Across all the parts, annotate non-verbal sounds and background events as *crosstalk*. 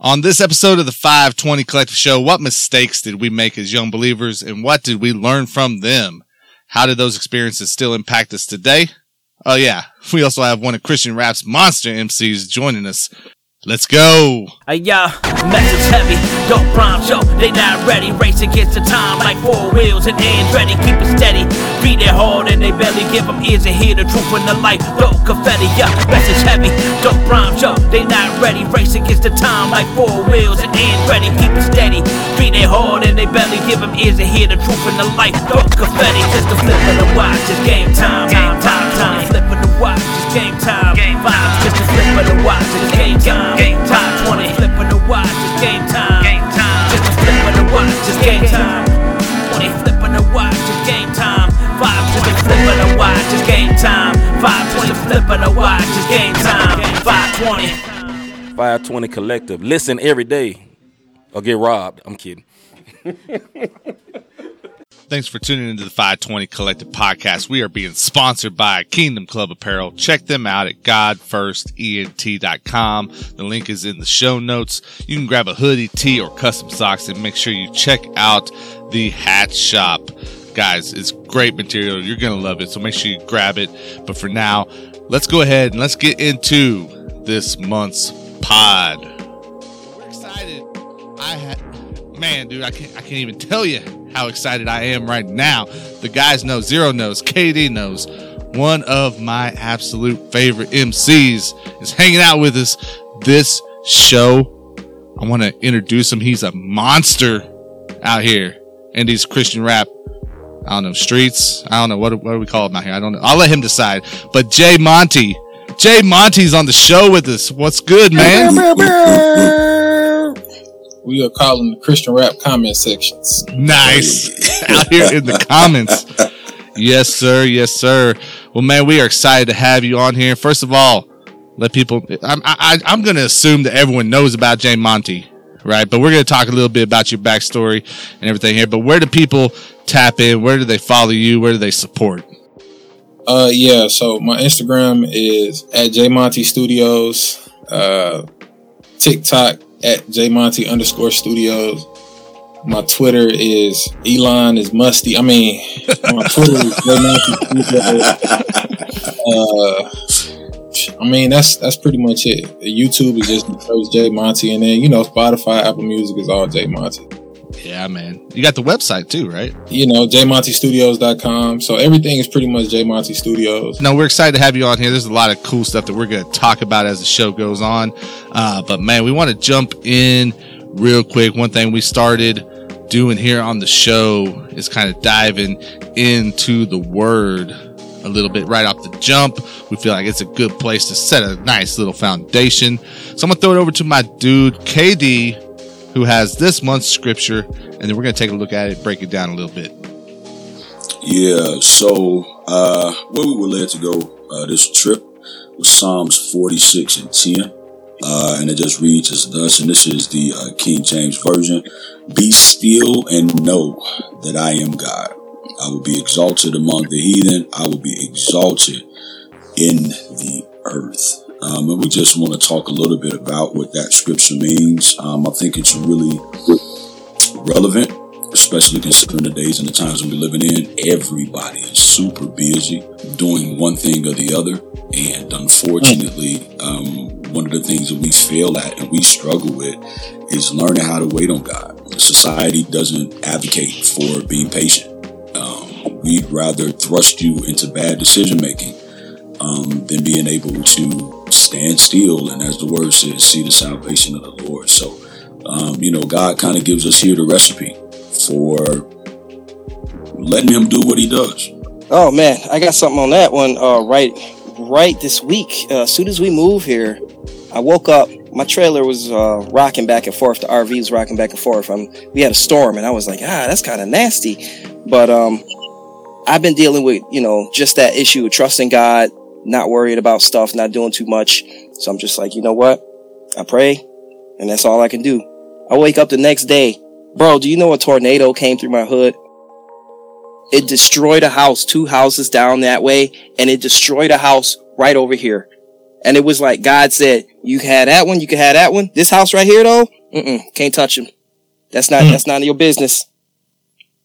On this episode of the 520 Collective Show, what mistakes did we make as young believers and what did we learn from them? How did those experiences still impact us today? Oh yeah, we also have one of Christian Rap's monster MCs joining us. Let's go. Hey, yeah, heavy, don't prime show. They not ready, race against the time like four wheels and ready. Keep it steady, beat it hard and they barely give them ears hear the truth the light. Throw confetti, yeah, heavy, don't prime show. They not ready, race against the time like four wheels and ready. Keep it steady, beat it hard and they barely give them ears hear the truth in the light. Throw confetti, just flip of the watch, it's game time, game time, time. The game time, game time. Just the flip of the watch, it's game time. Game time, 20 flip of the watch, it's game time. Game time, just a flip of the watch, it's game time. 20 flip of the watch, it's game time. 5 to the flip of the watch, it's game time. 5 to the flip of the watch, it's game time. 520. 520 Collective. Listen every day or get robbed. I'm kidding. *laughs* Thanks for tuning into the 520 Collective Podcast. We are being sponsored by Kingdom Club Apparel. Check them out at godfirstent.com. The link is in the show notes. You can grab a hoodie, tee, or custom socks and make sure you check out the hat shop. Guys, it's great material. You're going to love it. So make sure you grab it. But for now, let's go ahead and let's get into this month's pod. We're excited. I had, man, dude, I can't, I can't even tell you how excited I am right now. The guys know, Xero knows, KD knows. One of my absolute favorite MCs is hanging out with us this show. I want to introduce him. He's a monster out here in these Christian rap. I don't know streets. I don't know what what do we call him out here. I don't know. I'll let him decide. But J. Monty, J. Monty's on the show with us. What's good, man? We are calling the Christian rap comment sections. Nice. *laughs* Out here in the comments. Yes, sir. Yes, sir. Well, man, we are excited to have you on here. First of all, let people, I'm, I, I'm going to assume that everyone knows about J. Monty, right? But we're going to talk a little bit about your backstory and everything here. But where do people tap in? Where do they follow you? Where do they support? Uh, yeah. So my Instagram is at Jay Monty studios. Uh, TikTok at jmonty underscore studios. My Twitter is Elon is musty. I mean, my Twitter is. Uh, I mean, that's that's pretty much it. YouTube is just J Monty, and then you know Spotify, Apple Music is all J Monty. Yeah, man. You got the website too, right? You know, jmontystudios.com. So everything is pretty much J Monty Studios. No, we're excited to have you on here. There's a lot of cool stuff that we're going to talk about as the show goes on. Uh, but man, we want to jump in real quick. One thing we started doing here on the show is kind of diving into the word a little bit right off the jump. We feel like it's a good place to set a nice little foundation. So I'm going to throw it over to my dude, KD, who has this month's scripture, and then we're going to take a look at it, break it down a little bit. Yeah, so uh, where we were led to go uh, this trip was Psalms 46 and 10. Uh, and it just reads as thus, and this is the uh, King James Version Be still and know that I am God. I will be exalted among the heathen, I will be exalted in the earth. Um, and we just want to talk a little bit about what that scripture means. Um, I think it's really relevant, especially considering the days and the times we're living in. Everybody is super busy doing one thing or the other. And unfortunately, um, one of the things that we fail at and we struggle with is learning how to wait on God. Society doesn't advocate for being patient. Um, we'd rather thrust you into bad decision making um, than being able to stand still and, as the word says, see the salvation of the Lord. So, um, you know, God kind of gives us here the recipe for letting Him do what He does. Oh man, I got something on that one. Uh, right, right this week. Uh, as soon as we move here, I woke up. My trailer was uh, rocking back and forth. The RV was rocking back and forth. Um, we had a storm, and I was like, ah, that's kind of nasty. But um, I've been dealing with, you know, just that issue of trusting God, not worried about stuff, not doing too much. So I'm just like, you know what? I pray, and that's all I can do. I wake up the next day, bro. Do you know a tornado came through my hood? It destroyed a house, two houses down that way, and it destroyed a house right over here. And it was like God said, you can have that one, you can have that one. This house right here though, mm-mm, can't touch him. That's not, hmm. that's none of your business.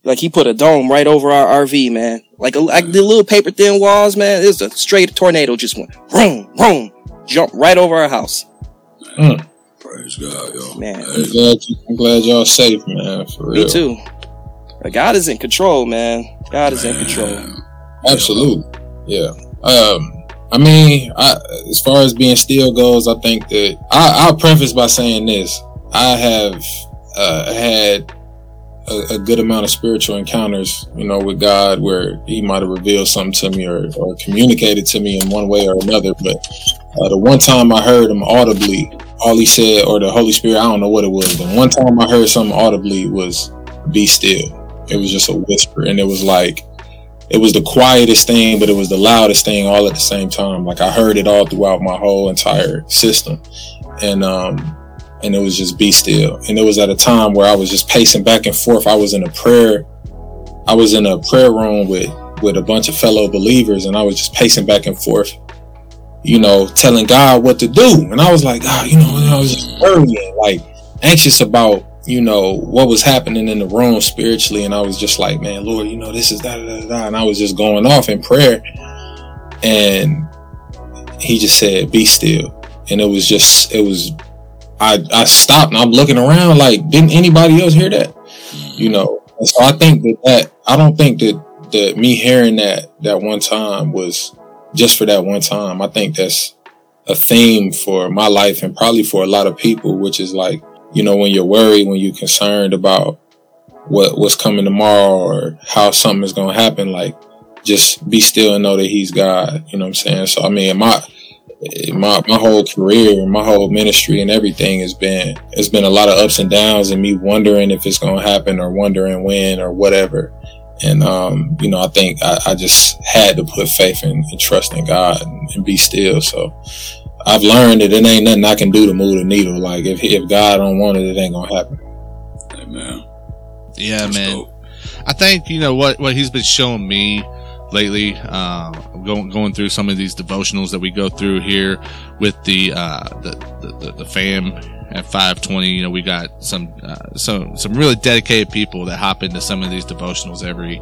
Like he put a dome right over our RV, man. Like, a, like the little paper thin walls, man. It was a straight tornado just went, boom, boom, jump right over our house. Praise God, yo. Man. I'm glad, you, I'm glad y'all safe, man. For real. Me too. But God is in control, man. God is in control. Absolutely. Yeah. Um, I mean, I, as far as being still goes, I think that I, I'll preface by saying this. I have uh, had a, a good amount of spiritual encounters, you know, with God where he might have revealed something to me or, or communicated to me in one way or another. But uh, the one time I heard him audibly, all he said, or the Holy Spirit, I don't know what it was. The one time I heard something audibly was be still. It was just a whisper. And it was like, it was the quietest thing, but it was the loudest thing all at the same time. Like I heard it all throughout my whole entire system. And, um, and it was just be still. And it was at a time where I was just pacing back and forth. I was in a prayer, I was in a prayer room with, with a bunch of fellow believers and I was just pacing back and forth, you know, telling God what to do. And I was like, God, you know, I was just worrying, like anxious about, you know, what was happening in the room spiritually. And I was just like, man, Lord, you know, this is da da da da. And I was just going off in prayer. And he just said, be still. And it was just, it was, I, I stopped and I'm looking around like, didn't anybody else hear that? You mm-hmm. know, and so I think that, that I don't think that, that me hearing that, that one time was just for that one time. I think that's a theme for my life and probably for a lot of people, which is like, you know, when you're worried, when you're concerned about what, what's coming tomorrow or how something is going to happen, like just be still and know that he's God. You know what I'm saying? So, I mean, my, my my whole career, my whole ministry, and everything has been it's been a lot of ups and downs, and me wondering if it's going to happen or wondering when or whatever. And um, you know, I think I, I just had to put faith in and trust in God and, and be still. So I've learned that it ain't nothing I can do to move the needle. Like if if God don't want it, it ain't gonna happen. Amen. Yeah, That's man. dope. I think you know what what he's been showing me lately. Uh, going going through some of these devotionals that we go through here with the uh, the, the, the the fam at 520. You know, we got some uh, some some really dedicated people that hop into some of these devotionals every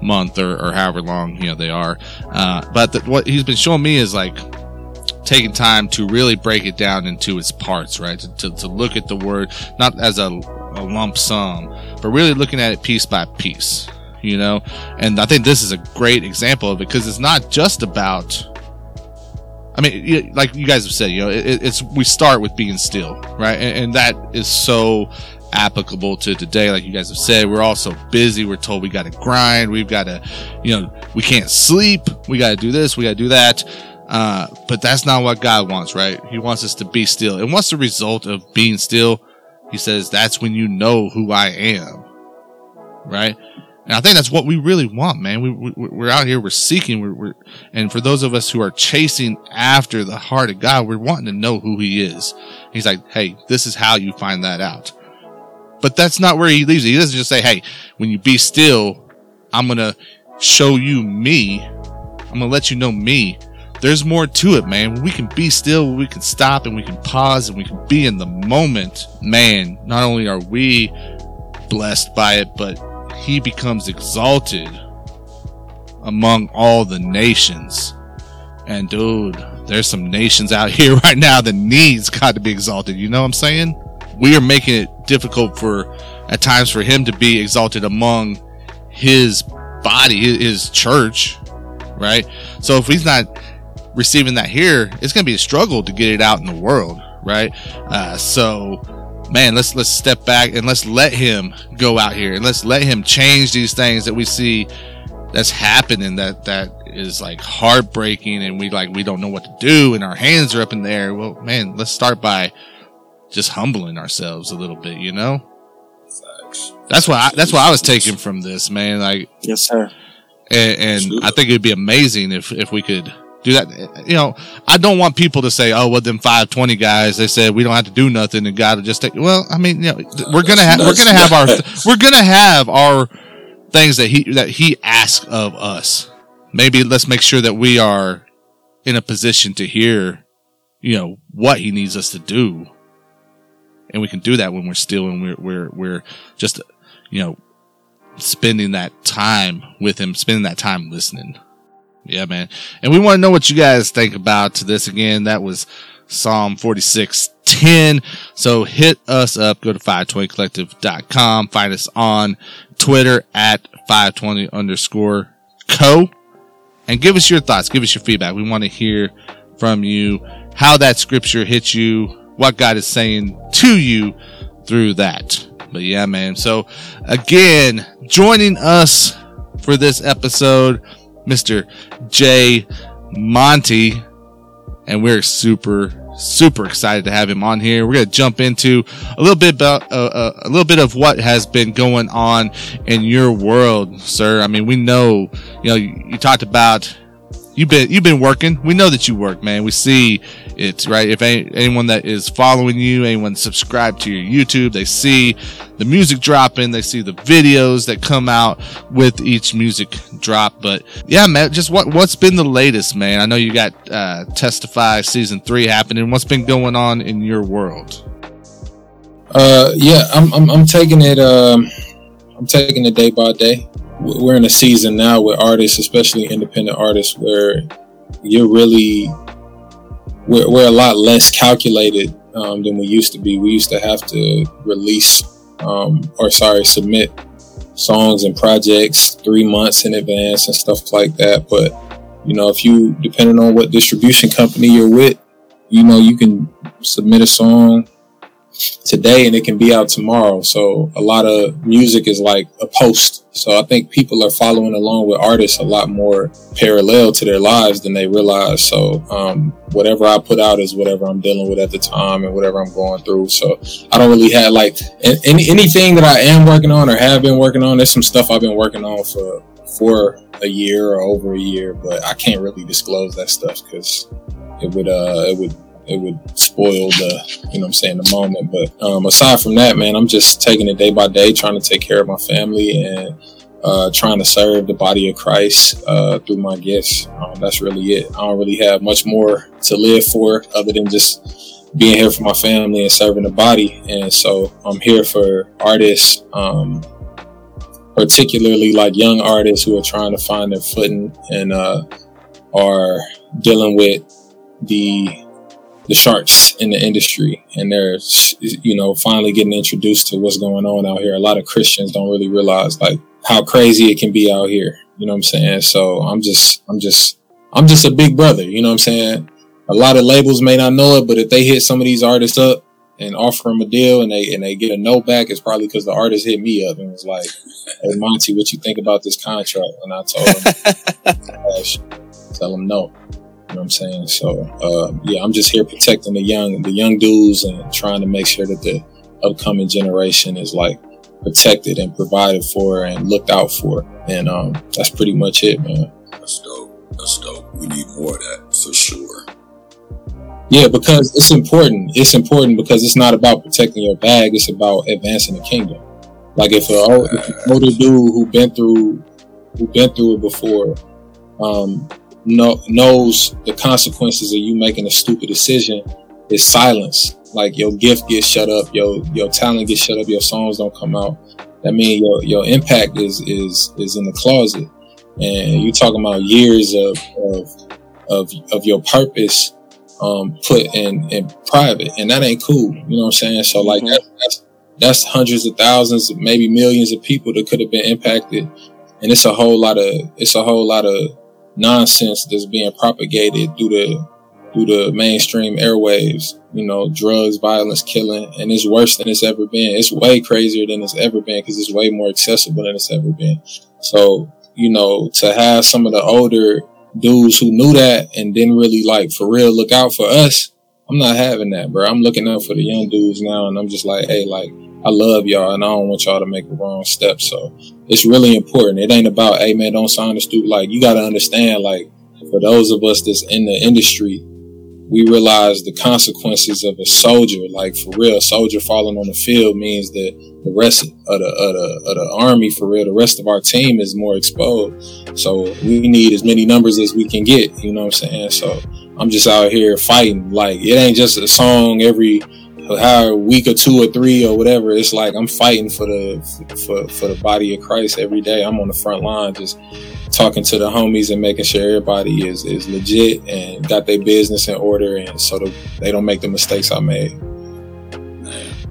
month or, or however long you know they are. Uh, but the, what he's been showing me is like taking time to really break it down into its parts, right? To, to, to look at the word not as a, a lump sum, but really looking at it piece by piece, you know? And I think this is a great example of it because it's not just about, I mean, like you guys have said, you know, it, it's, we start with being still, right? And, and that is so applicable to today. Like you guys have said, we're all so busy. We're told we got to grind. We've got to, you know, we can't sleep. We got to do this. We got to do that. Uh, but that's not what God wants, right? He wants us to be still. And what's the result of being still? He says, that's when you know who I am, right? And I think that's what we really want, man. We, we we're out here, we're seeking, we're, we're, and for those of us who are chasing after the heart of God, we're wanting to know who He is. He's like, hey, this is how you find that out. But that's not where He leaves it. He doesn't just say, hey, when you be still, I'm gonna show you me. I'm gonna let you know me. There's more to it, man. We can be still, we can stop and we can pause and we can be in the moment, man, not only are we blessed by it, but he becomes exalted among all the nations. And dude, there's some nations out *laughs* here right now that needs God to be exalted. You know what I'm saying? We are making it difficult for, at times, for him to be exalted among his body, his- church, right? So if he's not receiving that here, it's going to be a struggle to get it out in the world, right? Uh, so, man, let's let's step back and let's let him go out here and let's let him change these things that we see that's happening that that is like heartbreaking and we like we don't know what to do and our hands are up in the air. Well, man, let's start by just humbling ourselves a little bit, you know? Facts. That's what I, that's what I was taking from this, man. Like Yes, sir. and, and I think it'd be amazing if if we could do that. You know, I don't want people to say, "Oh, well, them five twenty guys," they said we don't have to do nothing, and God will just take. Well, I mean, you know, we're gonna have we're gonna have our we're gonna have our things that he that he asks of us. Maybe let's make sure that we are in a position to hear you know, what he needs us to do. And we can do that when we're still and we're, we're, we're just, you know, spending that time with him, spending that time listening. Yeah, man. And we want to know what you guys think about this again. That was Psalm 4610. So hit us up. Go to 520collective.com. Find us on Twitter at 520 underscore co and give us your thoughts. Give us your feedback. We want to hear from you how that scripture hits you, what God is saying to you through that. But yeah, man. So again, joining us for this episode, Mr. J. Monty, and we're super super excited to have him on here. We're going to jump into a little bit about uh, uh, a little bit of what has been going on in your world, sir. I mean, we know, you know, you, you talked about you've been you've been working. We know that you work, man. We see it, right? If any, anyone that is following you, anyone subscribed to your YouTube, they see the music dropping, they see the videos that come out with each music drop. But yeah, man, just what what's been the latest, man? I know you got uh, Testify season three happening. What's been going on in your world? Uh, yeah, I'm I'm, I'm taking it. Um, I'm taking it day by day we're in a season now with artists, especially independent artists, where you're really we're, we're a lot less calculated um, than we used to be. We used to have to release um, or sorry, submit songs and projects three months in advance and stuff like that. But you know, if you depending on what distribution company you're with, you know, you can submit a song today and it can be out tomorrow. So a lot of music is like a post. So I think people are following along with artists a lot more parallel to their lives than they realize. So um, whatever I put out is whatever I'm dealing with at the time and whatever I'm going through. So I don't really have like any, anything that I am working on or have been working on. There's some stuff I've been working on for for a year or over a year, but I can't really disclose that stuff because it would uh it would it would spoil the, you know I'm saying, the moment. But um, aside from that, man, I'm just taking it day by day, trying to take care of my family and uh, trying to serve the body of Christ uh, through my gifts. Um, that's really it. I don't really have much more to live for other than just being here for my family and serving the body. And so I'm here for artists, um, particularly like young artists who are trying to find their footing and uh, are dealing with the the sharks in the industry and they're you know finally getting introduced to what's going on out here. A lot of christians don't really realize like how crazy it can be out here you know what i'm saying? So i'm just i'm just i'm just a big brother you know what i'm saying? A lot of labels may not know it but if they hit some of these artists up and offer them a deal and they and they get a no back it's probably because the artist hit me up and was like hey monty what you think about this contract? And i told him *laughs* tell him no you know what I'm saying? So uh, yeah, I'm just here protecting the young, the young dudes, and trying to make sure that the upcoming generation is like protected and provided for and looked out for. And um, that's pretty much it, man. That's dope. That's dope. We need more of that for sure. Yeah, because it's important. It's important because it's not about protecting your bag. It's about advancing the kingdom. Like if an older dude who been through who been through it before, um, know, knows the consequences of you making a stupid decision is silence. Like your gift gets shut up, your your talent gets shut up, your songs don't come out. That means your your impact is is is in the closet, and you're talking about years of of of, of your purpose um, put in in private, and that ain't cool. You know what I'm saying? So like mm-hmm. that's that's hundreds of thousands, maybe millions of people that could have been impacted, and it's a whole lot of it's a whole lot of nonsense that's being propagated through the through the mainstream airwaves. You know, drugs, violence, killing, and it's worse than it's ever been. It's way crazier than it's ever been because it's way more accessible than it's ever been. So, you know, to have some of the older dudes who knew that and didn't really like for real look out for us, I'm not having that, bro. I'm looking out for the young dudes now, and I'm just like, hey, like I love y'all and I don't want y'all to make a wrong step. So it's really important. It ain't about, hey man, don't sign the student. Like you got to understand, like for those of us that's in the industry, we realize the consequences of a soldier. Like for real, a soldier falling on the field means that the rest of the, of the, of the army, for real, the rest of our team is more exposed. So we need as many numbers as we can get. You know what I'm saying? So I'm just out here fighting. Like it ain't just a song every how week or two or three or whatever. It's like I'm fighting for the for for the body of Christ every day. I'm on the front line, just talking to the homies and making sure everybody is is legit and got their business in order, and so that they don't make the mistakes I made.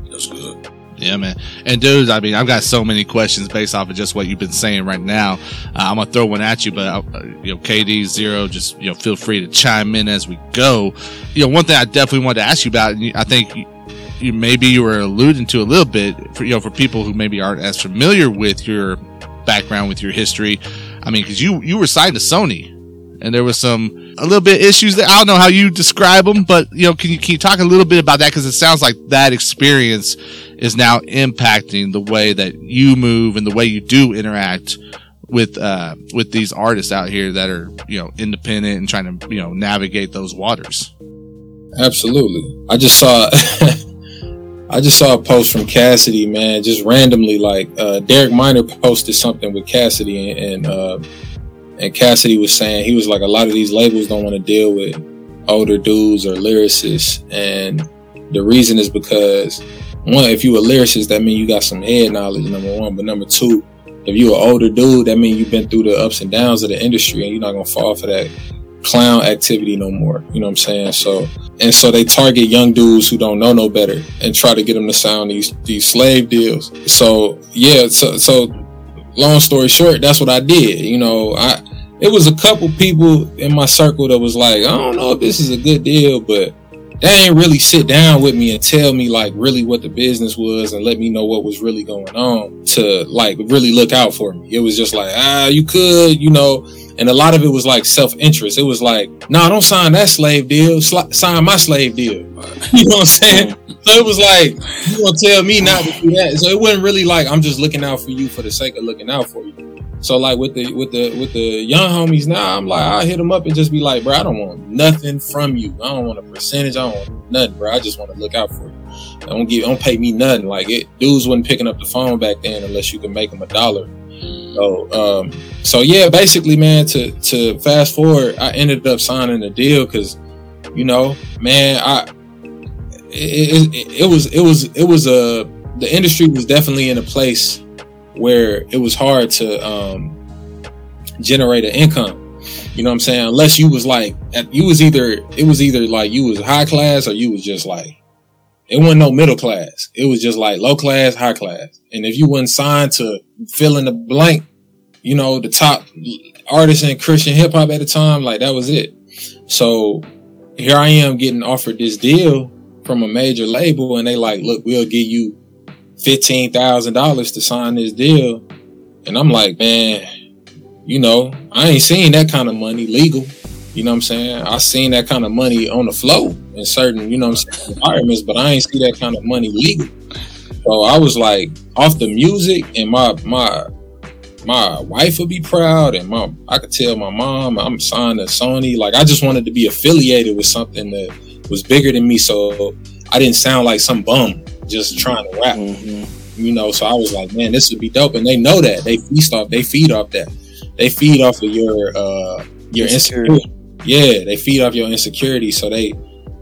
That's good. Yeah, man. And dudes, I mean, I've got so many questions based off of just what you've been saying right now. Uh, I'm gonna throw one at you, but uh, you know, KD Xero, just you know, feel free to chime in as we go. You know, one thing I definitely wanted to ask you about, and I think you, maybe you were alluding to a little bit for you know for people who maybe aren't as familiar with your background with your history. I mean, because you you were signed to Sony, and there was some a little bit issues that I don't know how you describe them, but you know, can you can you talk a little bit about that because it sounds like that experience is now impacting the way that you move and the way you do interact with uh with these artists out here that are you know independent and trying to you know navigate those waters. Absolutely. I just saw *laughs* I just saw a post from Cassidy, man, just randomly like uh Derek Minor posted something with Cassidy and, and uh and Cassidy was saying he was like a lot of these labels don't want to deal with older dudes or lyricists. And the reason is because one if you a lyricist that means you got some head knowledge number one. But number two if you an older dude that means you've been through the ups and downs of the industry and you're not gonna fall for that clown activity no more you know what i'm saying? So and so they target young dudes who don't know no better and try to get them to sign these these slave deals. So yeah so so long story short that's what i did you know? I it was a couple people in my circle that was like i don't know if this is a good deal but they ain't really sit down with me and tell me like really what the business was and let me know what was really going on to like really look out for me. It was just like ah you could you know and a lot of it was like self-interest it was like nah don't sign that slave deal sign my slave deal *laughs* you know what i'm saying so it was like you gonna tell me not to do that so it wasn't really like i'm just looking out for you for the sake of looking out for you so like with the with the with the young homies now, I'm like I hit them up and just be like, bro, I don't want nothing from you. I don't want a percentage. I don't want nothing, bro. I just want to look out for you. I don't give, don't pay me nothing. Like it, dudes wasn't picking up the phone back then unless you could make them a dollar. So um, so yeah, basically, man. To to fast forward, I ended up signing a deal because, you know, man, I it, it, it was it was it was a the industry was definitely in a place where it was hard to um, generate an income. You know what I'm saying? Unless you was like, you was either it was either like you was high class or you was just like, it wasn't no middle class. It was just like low class, high class. And if you wasn't signed to fill in the blank, you know, the top artist in Christian hip hop at the time, like that was it. So here I am getting offered this deal from a major label, and they like, look, we'll give you fifteen thousand dollars to sign this deal, and I'm like, man, you know, I ain't seen that kind of money legal. You know what I'm saying? I seen that kind of money on the flow in certain, you know what I'm saying, environments, but I ain't see that kind of money legal. So I was like, off the music, and my my my wife would be proud, and my I could tell my mom I'm signed to Sony. Like I just wanted to be affiliated with something that was bigger than me, so I didn't sound like some bum just trying to rap. You know, so I was like, man, this would be dope, and they know that they feast off, they feed off that, they feed off of your uh your Insecurity. Yeah, they feed off your insecurity, so they.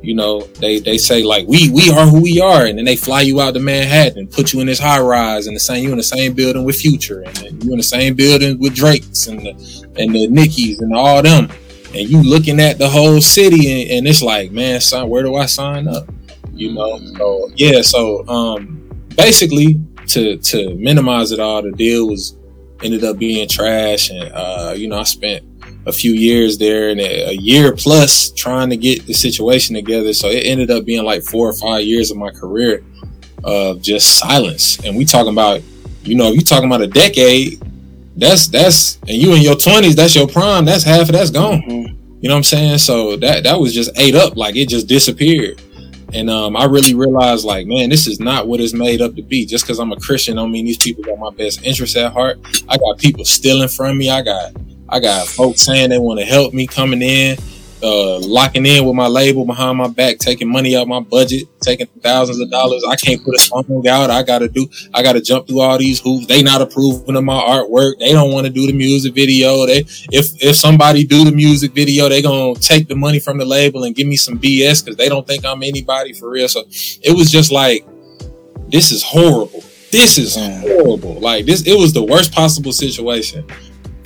You know, they they say like we we are who we are, and then they fly you out to Manhattan and put you in this high rise, and the same you in the same building with Future, and you in the same building with Drakes and the and the Nickies and all them, and you looking at the whole city, and, and it's like, man, son, where do I sign up? You know, so yeah, so um, basically to to minimize it all, the deal was ended up being trash, and uh, you know, I spent a few years there and a, year plus trying to get the situation together. So it ended up being like four or five years of my career of just silence. And we talking about, you know, if you talking about a decade, that's that's and you in your twenties, that's your prime. That's half of that's gone. You know what I'm saying? So that that was just ate up, like it just disappeared. And um, I really realized, like, man, this is not what it's made up to be. Just because I'm a Christian, don't mean these people got my best interests at heart. I got people stealing from me. I got I got folks saying they want to help me coming in, uh, locking in with my label behind my back, taking money out my budget, taking thousands of dollars. I can't put a song out. I gotta do. I gotta jump through all these hoops. They not approving of my artwork. They don't want to do the music video. They if if somebody do the music video, they gonna take the money from the label and give me some BS because they don't think I'm anybody for real. So it was just like, this is horrible. This is horrible. Like this, it was the worst possible situation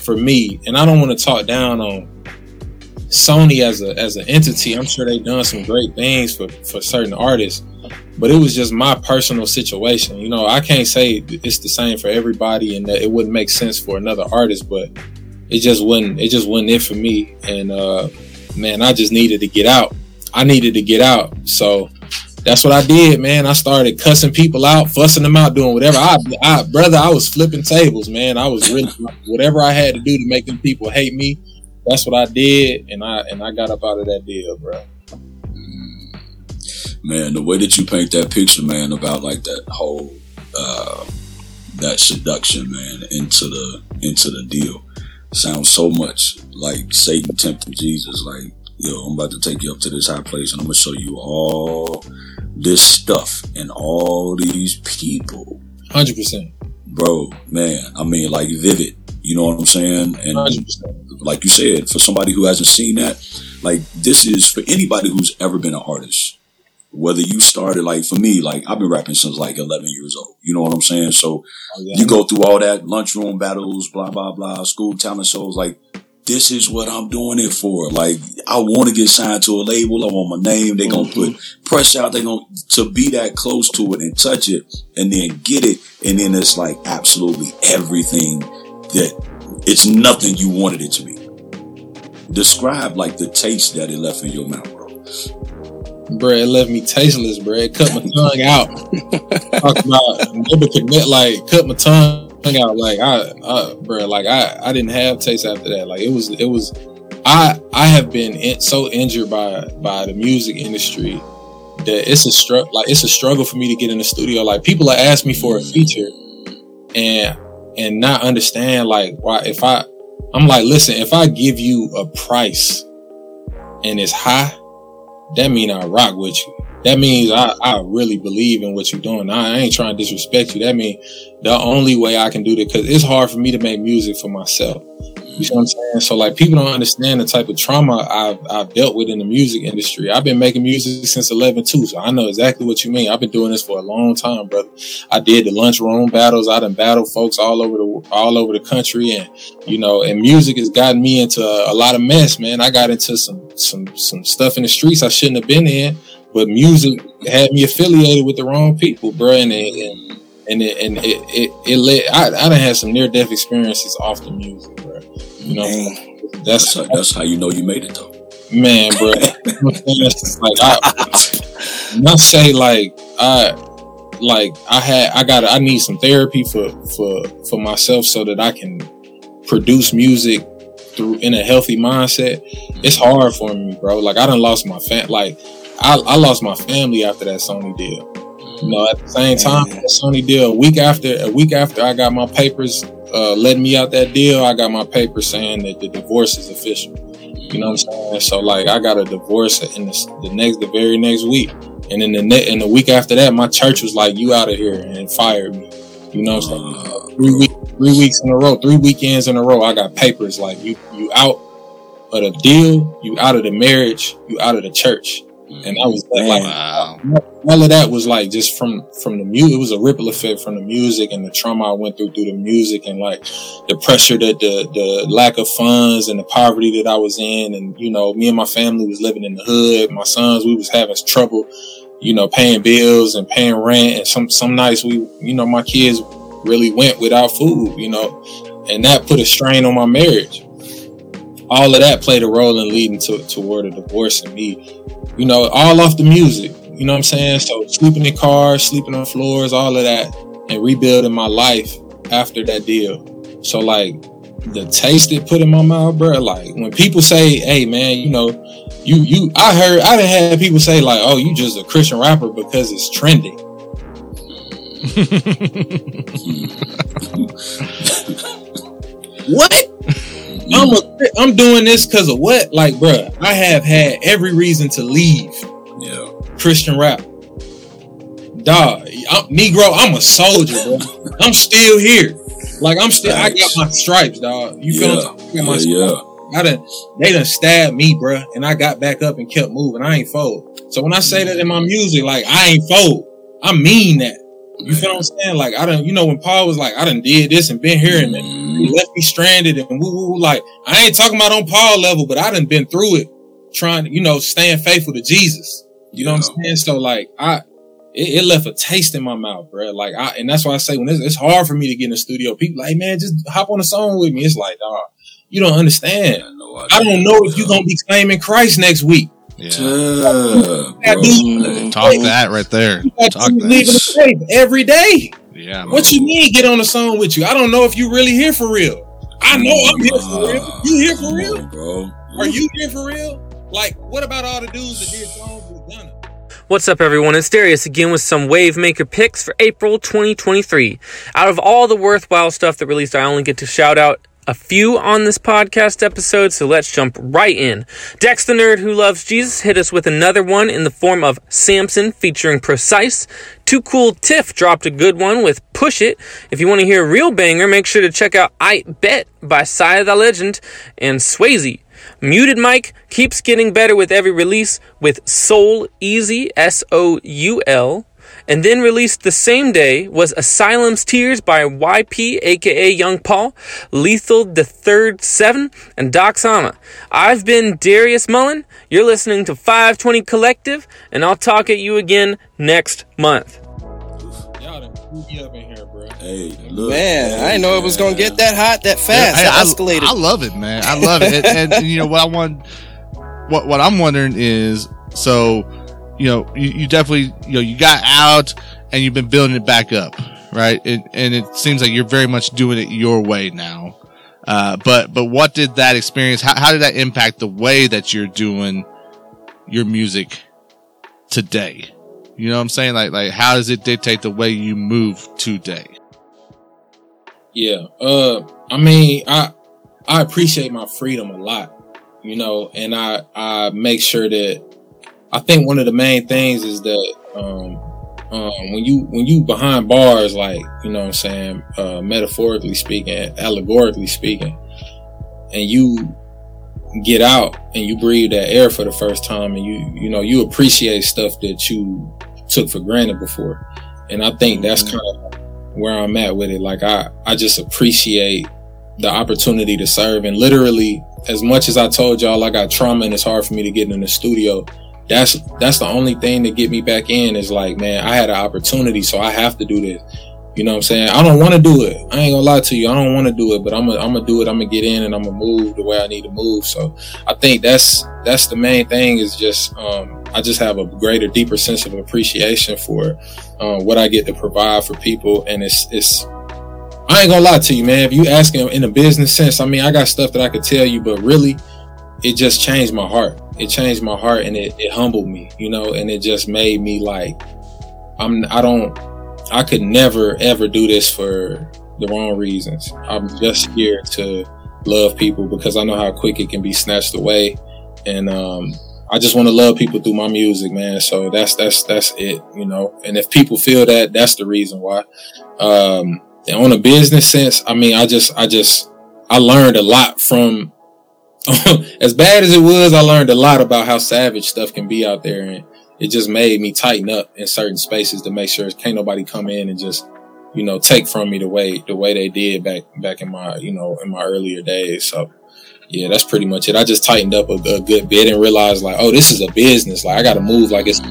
for me. And I don't want to talk down on Sony as a as an entity, I'm sure they've done some great things for for certain artists, but it was just my personal situation. You know, I can't say it's the same for everybody, and that it wouldn't make sense for another artist, but it just wasn't it just wasn't it for me. And uh, man, I just needed to get out. I needed to get out, so that's what I did, man. I started cussing people out, fussing them out, doing whatever. I, I brother, I was flipping tables, man. I was really whatever I had to do to make them people hate me that's what I did, and I and I got up out of that deal, bro. Man, the way that you paint that picture, man, about like that whole uh, that seduction, man, into the into the deal, sounds so much like Satan tempting Jesus. Like, yo, I'm about to take you up to this high place, and I'm gonna show you all this stuff and all these people. Hundred percent, bro. Man, I mean, like vivid. You know what I'm saying? And 100%. like you said, for somebody who hasn't seen that, like this is for anybody who's ever been an artist. Whether you started like for me, like I've been rapping since like 11 years old. You know what I'm saying? So oh, yeah. you go through all that lunchroom battles, blah blah blah, school talent shows. Like this is what I'm doing it for. Like I want to get signed to a label. I want my name. They're gonna mm-hmm. put press out. They're gonna to be that close to it and touch it and then get it. And then it's like absolutely everything that it's nothing you wanted it to be. Describe like the taste that it left in your mouth, bro. Bro, it left me tasteless, bro. It cut my tongue out. *laughs* Talk about never connect, like cut my tongue out. Like I, I, bro, like I, I didn't have taste after that. Like it was, it was. I, I have been in, so injured by by the music industry that it's a struggle. Like it's a struggle for me to get in the studio. Like people ask me for a feature, and and not understand like why if I I'm like, listen, if I give you a price and it's high, that mean I rock with you. That means I, I really believe in what you're doing. I, I ain't trying to disrespect you. That means the only way I can do that because it's hard for me to make music for myself. You know what I'm saying? So like people don't understand the type of trauma I've, I've dealt with in the music industry. I've been making music since 11 too, so I know exactly what you mean. I've been doing this for a long time, brother. I did the lunchroom battles. I done battled folks all over the all over the country, and you know, and music has gotten me into a lot of mess, man. I got into some some some stuff in the streets I shouldn't have been in, but music had me affiliated with the wrong people, bro, and, and and it, and it, it, it led, I, I done had some near death experiences off the music, bro. You know, man, that's, that's, that's how you know you made it though. Man, bro, like I, not say like I, like I had, I got, I need some therapy for for for myself so that I can produce music through in a healthy mindset. It's hard for me, bro. Like I done lost my fan. like I, I lost my family after that Sony deal. You know, at the same time, Sony deal. A week after, a week after I got my papers uh, letting me out that deal, I got my papers saying that the divorce is official. You know what I'm saying? So like, I got a divorce in the, the next, the very next week, and then the ne- in the week after that, my church was like, "You out of here," and fired me. You know what I'm saying? Uh, three weeks, three weeks in a row, three weekends in a row, I got papers like you, you out of the deal, you out of the marriage, you out of the church Mm. and I was like, wow. all of that was like just from from the music. It was a ripple effect from the music and the trauma I went through through the music and like the pressure that the the lack of funds and the poverty that I was in, and you know, me and my family was living in the hood. My sons, we was having trouble, you know, paying bills and paying rent, and some some nights we, you know, my kids really went without food, you know, and that put a strain on my marriage all of that played a role in leading to toward a divorce and me, you know, all off the music. You know what I'm saying? So sleeping in cars, sleeping on floors, all of that, and rebuilding my life after that deal. So like the taste it put in my mouth, bro. Like when people say, "Hey, man, you know, you you," I heard I done had people say like, "Oh, you just a Christian rapper because it's trending." *laughs* what? I'm a, I'm doing this because of what? Like, bruh, I have had every reason to leave Yeah. Christian rap. Dog, I'm, Negro, I'm a soldier, bro. *laughs* I'm still here. Like I'm still, I got my stripes, dog. You feel Yeah. I'm? My Yeah, stripes. I done, they done stabbed me, bruh, and I got back up and kept moving. I ain't fold. So when I say that in my music, like I ain't fold, I mean that. You feel what I'm saying? Like I don't, you know, when Paul was like, I done did this and been here and he Mhm. left me stranded and woo woo. Like I ain't talking about on Paul level, but I done been through it, trying, to, you know, staying faithful to Jesus. You know what I'm saying? So like I, it, it left a taste in my mouth, bro. Like I, and that's why I say when it's, it's hard for me to get in the studio, people like, man, just hop on a song with me. It's like, dog, you don't understand. Yeah, no I don't know if you're gonna be claiming Christ next week. Yeah. Yeah, I bro. do. Hey, Talk that right there. Talk that. the faith every day. Yeah. man. What you mean get on the song with you? I don't know if you really here for real. I know I'm here for real. You here for real? bro. Are you here for real? Like, what about all the dudes that did songs with Gunna? What's up, everyone? It's Darius again with some Wavemaker picks for April 2023. Out of all the worthwhile stuff that released, I only get to shout out a few on this podcast episode, so let's jump right in. Dex the Nerd Who Loves Jesus hit us with another one in the form of Samson featuring Precise. Too Cool Tiff dropped a good one with Push It. If you want to hear a real banger, make sure to check out I Bet by Sia the Legend and Swayze. Muted Mike keeps getting better with every release with Soul Easy, S O U L. And then released the same day was Asylum's Tears by YP, aka Young Paul, Lethal the Third Seven, and Doxana. I've been Darius Mullen. You're listening to 520 Collective, and I'll talk at you again next month. Y'all done blew me up in here, bro. Hey, look. Man, I didn't know it was gonna get that hot that fast. Hey, that I, escalated. I love it, man. I love it. and, and, you know what I want, what what I'm wondering is, so you know, you, you definitely you know you got out and you've been building it back up, right? It, and it seems like you're very much doing it your way now. Uh, but but what did that experience? How, how did that impact the way that you're doing your music today? You know what I'm saying? Like like how does it dictate the way you move today? Yeah. Uh I mean, I I appreciate my freedom a lot, you know, and I I make sure that I think one of the main things is that um um when you when you behind bars like, you know what I'm saying, uh metaphorically speaking, allegorically speaking, and you get out and you breathe that air for the first time and you you know you appreciate stuff that you took for granted before. And I think that's kind of where I'm at with it. Like I, I just appreciate the opportunity to serve. And literally, as much as I told y'all I got trauma and it's hard for me to get in the studio, that's that's the only thing to get me back in is like, man, I had an opportunity, so I have to do this. You know what I'm saying? I don't want to do it. I ain't gonna lie to you. I don't want to do it, but I'm gonna I'm gonna do it. I'm gonna get in and I'm gonna move the way I need to move. So I think that's that's the main thing is just um, I just have a greater, deeper sense of appreciation for uh, what I get to provide for people, and it's it's. I ain't gonna lie to you, man. If you asking in a business sense, I mean, I got stuff that I could tell you, but really, it just changed my heart. It changed my heart, and it, it humbled me, you know, and it just made me like, I'm. I don't. I could never ever do this for the wrong reasons. I'm just here to love people because I know how quick it can be snatched away, and um, I just want to love people through my music, man. So that's that's that's it, you know. And if people feel that, that's the reason why. Um, and on a business sense, I mean, I just I just I learned a lot from. *laughs* as bad as it was, I learned a lot about how savage stuff can be out there, and it just made me tighten up in certain spaces to make sure can't nobody come in and just you know take from me the way the way they did back back in my you know in my earlier days. So yeah, that's pretty much it. I just tightened up a, a good bit and realized like, oh, this is a business. Like I got to move like it's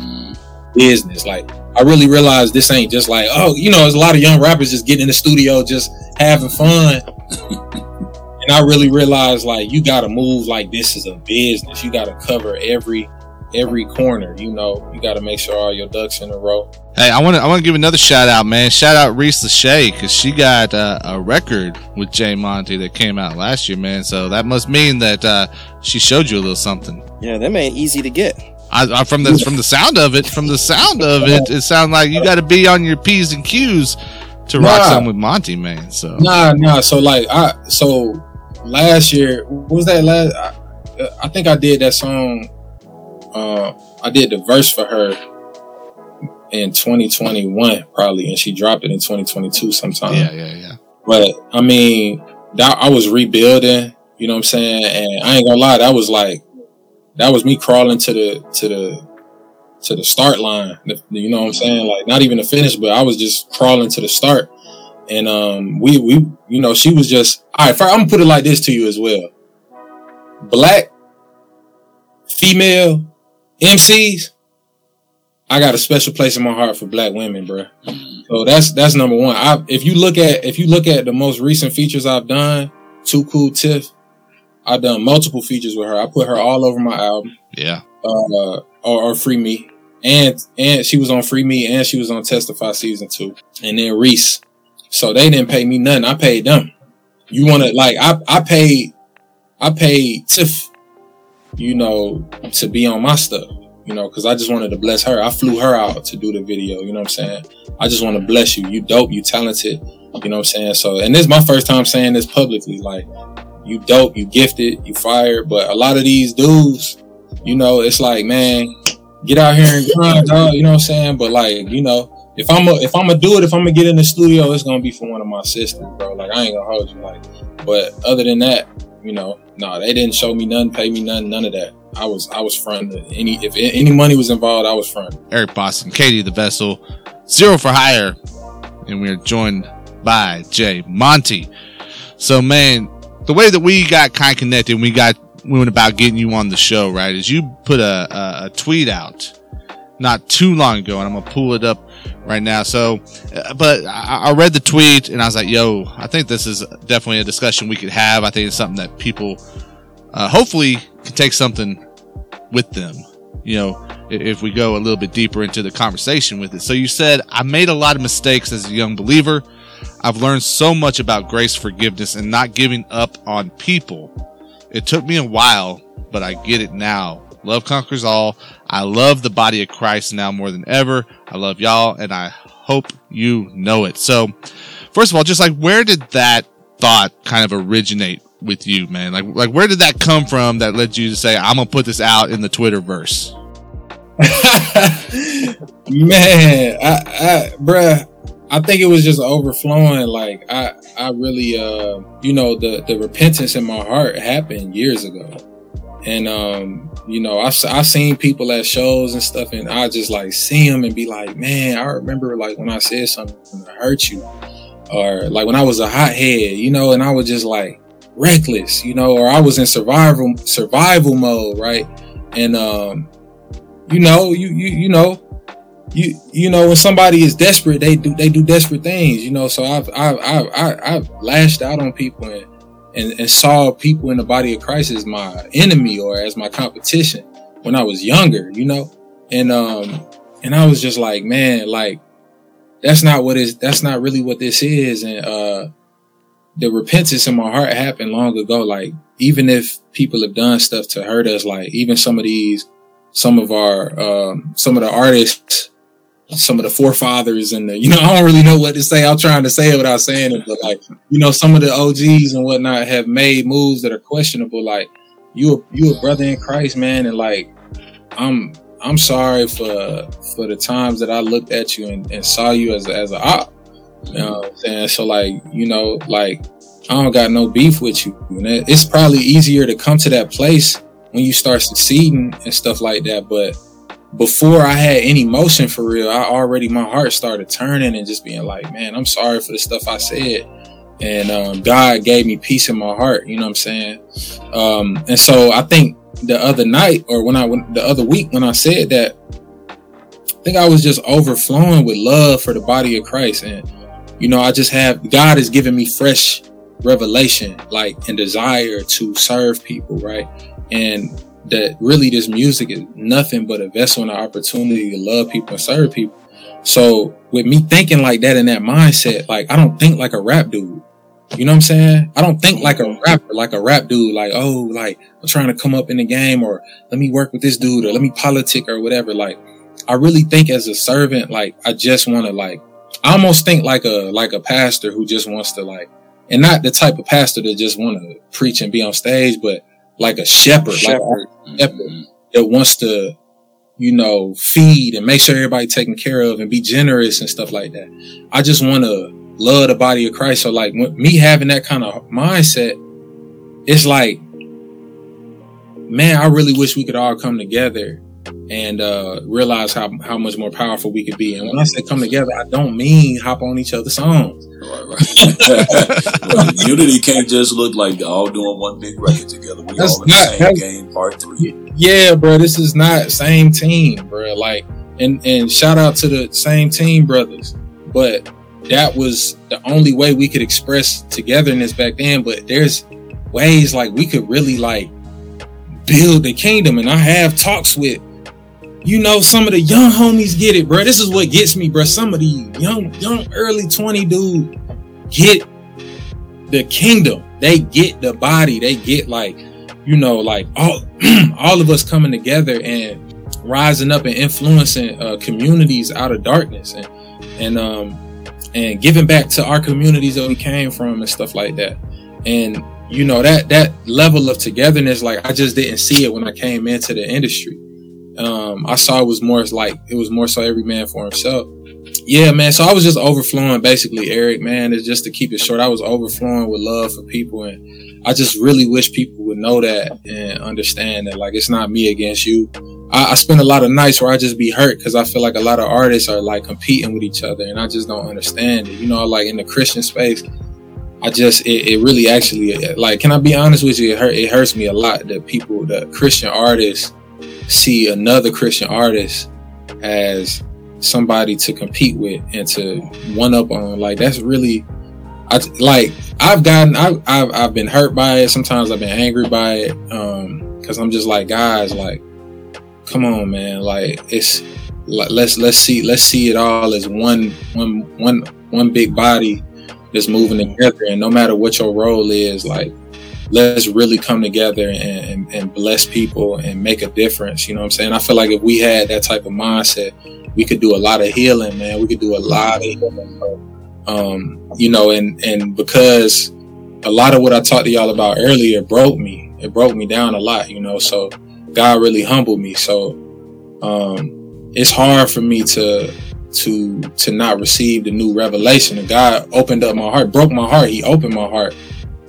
business. Like I really realized this ain't just like, oh, you know, there's a lot of young rappers just getting in the studio just having fun. *laughs* and I really realized like you got to move like this is a business. You got to cover every every corner. You know, you got to make sure all your ducks in a row. Hey, I want to I want to give another shout out, man. Shout out Reese Lachey because she got uh, a record with J. Monty that came out last year, man. So that must mean that uh, she showed you a little something. yeah, them ain't easy to get. I, I, from the from the sound of it, from the sound of it, it sounds like you got to be on your p's and q's to rock Nah. something with Monty, man. So Nah, nah. So like I so last year, what was that last? I, I think I did that song. Uh, I did the verse for her in 2021, probably, and she dropped it in 2022 sometime. Yeah, yeah, yeah. But I mean, that I was rebuilding. You know what I'm saying? And I ain't gonna lie, that was like that was me crawling to the to the to the start line. You know what I'm saying? Like not even the finish, but I was just crawling to the start. And um, we we you know she was just all right. First, I'm gonna put it like this to you as well. Black female MCs, I got a special place in my heart for black women, bro. So that's that's number one. I, if you look at if you look at the most recent features I've done, Too Cool Tiff, I've done multiple features with her. I put her all over my album. Yeah. Uh, or, or Free Me, and and she was on Free Me, and she was on Testify season two, and then Reese. So they didn't pay me nothing. I paid them. You want to like I I paid I paid Tiff, you know, to be on my stuff. You know, because I just wanted to bless her. I flew her out to do the video. You know what I'm saying? I just want to bless you. You dope. You talented. You know what I'm saying? So, and this is my first time saying this publicly. Like, you dope. You gifted. You fired. But a lot of these dudes, you know, it's like, man, get out here and grind, dog. You know what I'm saying? But like, you know, if I'm a, if I'm gonna do it, if I'm gonna get in the studio, it's gonna be for one of my sisters, bro. Like, I ain't gonna hold you. Like, but other than that, you know, no, nah, they didn't show me none, pay me none, none of that. I was I was front. Any if any money was involved, I was front. Eric Boston, KD tha Vessel, Xero for Hire, and we are joined by J. Monty. So man, the way that we got kind of connected, we got we went about getting you on the show, right? Is you put a, a, a tweet out not too long ago, and I'm gonna pull it up right now. So, uh, but I, read the tweet and I was like, "Yo, I think this is definitely a discussion we could have. I think it's something that people, uh, hopefully, can take something with them. You know, if we go a little bit deeper into the conversation with it. So you said, I made a lot of mistakes as a young believer. I've learned so much about grace, forgiveness, and not giving up on people. It took me a while, but I get it now. Love conquers all. I love the body of Christ now more than ever. I love y'all, and I hope you know it. So, first of all, just like where did that thought kind of originate with you, man? Like, like where did that come from that led you to say, I'm gonna put this out in the Twitterverse? *laughs* man, I, I, bruh, I think it was just overflowing. Like, I, I really, uh, you know, the, the repentance in my heart happened years ago. And, um, you know, I, I seen people at shows and stuff and I just like see them and be like, man, I remember like when I said something that hurt you or like when I was a hothead, you know, and I was just like, reckless, you know, or I was in survival survival mode, right? And um, you know, you you you know, you you know when somebody is desperate, they do they do desperate things, you know. So I've I've I've, I've, I've lashed out on people and, and and saw people in the body of Christ as my enemy or as my competition when I was younger, you know, and um and I was just like, man, like that's not what is that's not really what this is, and uh the repentance in my heart happened long ago. Like, even if people have done stuff to hurt us, like even some of these, some of our, um, some of the artists, some of the forefathers and the, you know, *laughs* I don't really know what to say. I'm trying to say it without saying it, but like, you know, some of the OGs and whatnot have made moves that are questionable. Like, you, a, you a brother in Christ, man. And like, I'm, I'm sorry for, for the times that I looked at you and, and saw you as a, as a op you know what I'm saying? So like, you know, like I don't got no beef with you. And It's probably easier to come to that place when you start succeeding and stuff like that. But before I had any motion for real, I already my heart started turning and just being like, man, I'm sorry for the stuff I said. And um, God gave me peace in my heart. You know what I'm saying? Um, and so I think the other night or when I went the other week when I said that, I think I was just overflowing with love for the body of Christ and you know, I just have God has given me fresh revelation, like and desire to serve people, right? And that really this music is nothing but a vessel and an opportunity to love people and serve people. So with me thinking like that in that mindset, like I don't think like a rap dude. You know what I'm saying? I don't think like a rapper, like a rap dude, like, oh, like I'm trying to come up in the game or let me work with this dude or let me politic or whatever. Like I really think as a servant, like I just want to like I almost think like a like a pastor who just wants to like and not the type of pastor that just want to preach and be on stage, but like a shepherd, Shepherd. like shepherd mm-hmm. that wants to, you know, feed and make sure everybody taken care of and be generous and stuff like that. I just want to love the body of Christ. So like when, me having that kind of mindset, it's like, man, I really wish we could all come together and uh, realize how how much more powerful we could be. And when I say come together, I don't mean hop on each other's songs. Right, right. Well, *laughs* Unity can't just look like all doing one big record together. We That's all in the same game, part three. Yeah, bro, this is not same team, bro. Like, and and shout out to the same team brothers, but that was the only way we could express togetherness back then. But there's ways like we could really like build the kingdom, and I have talks with. You know, some of the young homies get it, bro. This is what gets me, bro. Some of the young, young, early 20 dudes get the kingdom. They get the body. They get like, you know, like all *clears throat* all of us coming together and rising up and influencing uh, communities out of darkness and and um and giving back to our communities that we came from and stuff like that. And you know that that level of togetherness, like I just didn't see it when I came into the industry. Um, I saw it was more like it was more so every man for himself. Yeah, man. So I was just overflowing, basically, Eric. Man, it's just to keep it short. I was overflowing with love for people, and I just really wish people would know that and understand that, like, it's not me against you. I, I spend a lot of nights where I just be hurt because I feel like a lot of artists are like competing with each other, and I just don't understand it. You know, like in the Christian space, I just it, it really actually like. Can I be honest with you? It hurt. It hurts me a lot that people, the Christian artists, see another Christian artist as somebody to compete with and to one up on. Like that's really, I like. I've gotten. I've I've, I've been hurt by it. Sometimes I've been angry by it. Um, because I'm just like, guys, like, come on, man. Like it's like let's let's see let's see it all as one one one one big body that's moving together. And no matter what your role is, like let's really come together and, and, and bless people and make a difference. You know what I'm saying? I feel like if we had that type of mindset, we could do a lot of healing, man. We could do a lot of healing. Um, you know, and, and because a lot of what I talked to y'all about earlier broke me. It broke me down a lot, you know, so God really humbled me. So, um, it's hard for me to, to, to not receive the new revelation. And God opened up my heart, broke my heart. He opened my heart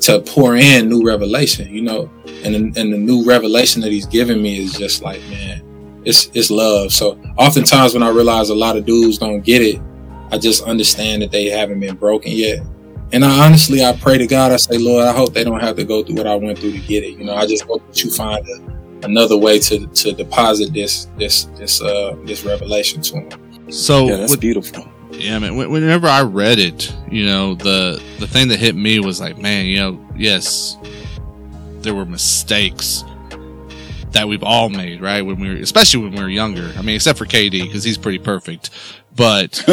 to pour in new revelation, you know, and and the new revelation that he's given me is just like, man, it's it's love. So oftentimes when I realize a lot of dudes don't get it, I just understand that they haven't been broken yet. And I honestly, I pray to God. I say, Lord, I hope they don't have to go through what I went through to get it. You know, I just hope that you find a, another way to to deposit this this this uh this revelation to them. So Yeah, that's with- beautiful. Yeah, man. wh- Whenever I read it, you know, the the thing that hit me was like, man, you know, yes, there were mistakes that we've all made, right? When we were, especially when we were younger. I mean, except for KD because he's pretty perfect. But *laughs* *laughs*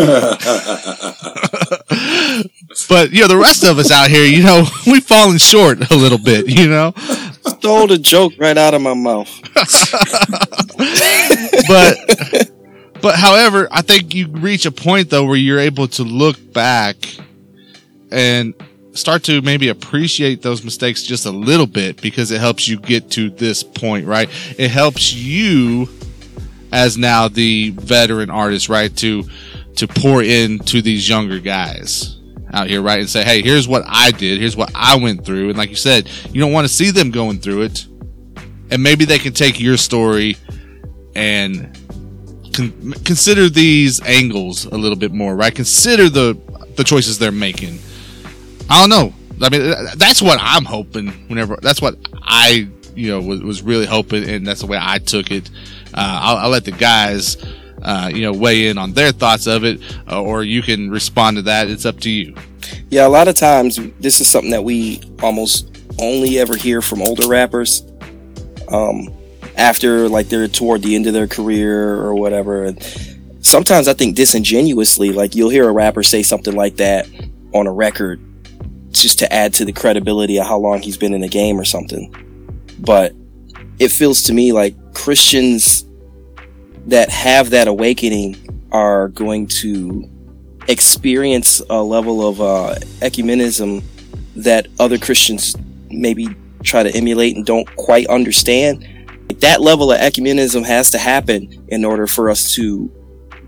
but you know, the rest of us out here, you know, *laughs* we've fallen short a little bit, you know. Stole the joke right out of my mouth. but but however, I think you reach a point though where you're able to look back and start to maybe appreciate those mistakes just a little bit because it helps you get to this point, right? It helps you as now the veteran artist, right, to to pour into these younger guys out here, right, and say, "Hey, here's what I did. Here's what I went through." And like you said, you don't want to see them going through it, and maybe they can take your story and con- consider these angles a little bit more, right? Consider the the choices they're making. I don't know. I mean, that's what I'm hoping. Whenever that's what I, you know, was, was really hoping, and that's the way I took it. Uh, I'll, I'll let the guys, uh, you know, weigh in on their thoughts of it, uh, or you can respond to that. It's up to you. Yeah, a lot of times this is something that we almost only ever hear from older rappers. Um, after like they're toward the end of their career or whatever. And sometimes I think disingenuously, like you'll hear a rapper say something like that on a record just to add to the credibility of how long he's been in the game or something. But it feels to me like Christians that have that awakening are going to experience a level of uh, ecumenism that other Christians maybe try to emulate and don't quite understand. That level of ecumenism has to happen in order for us to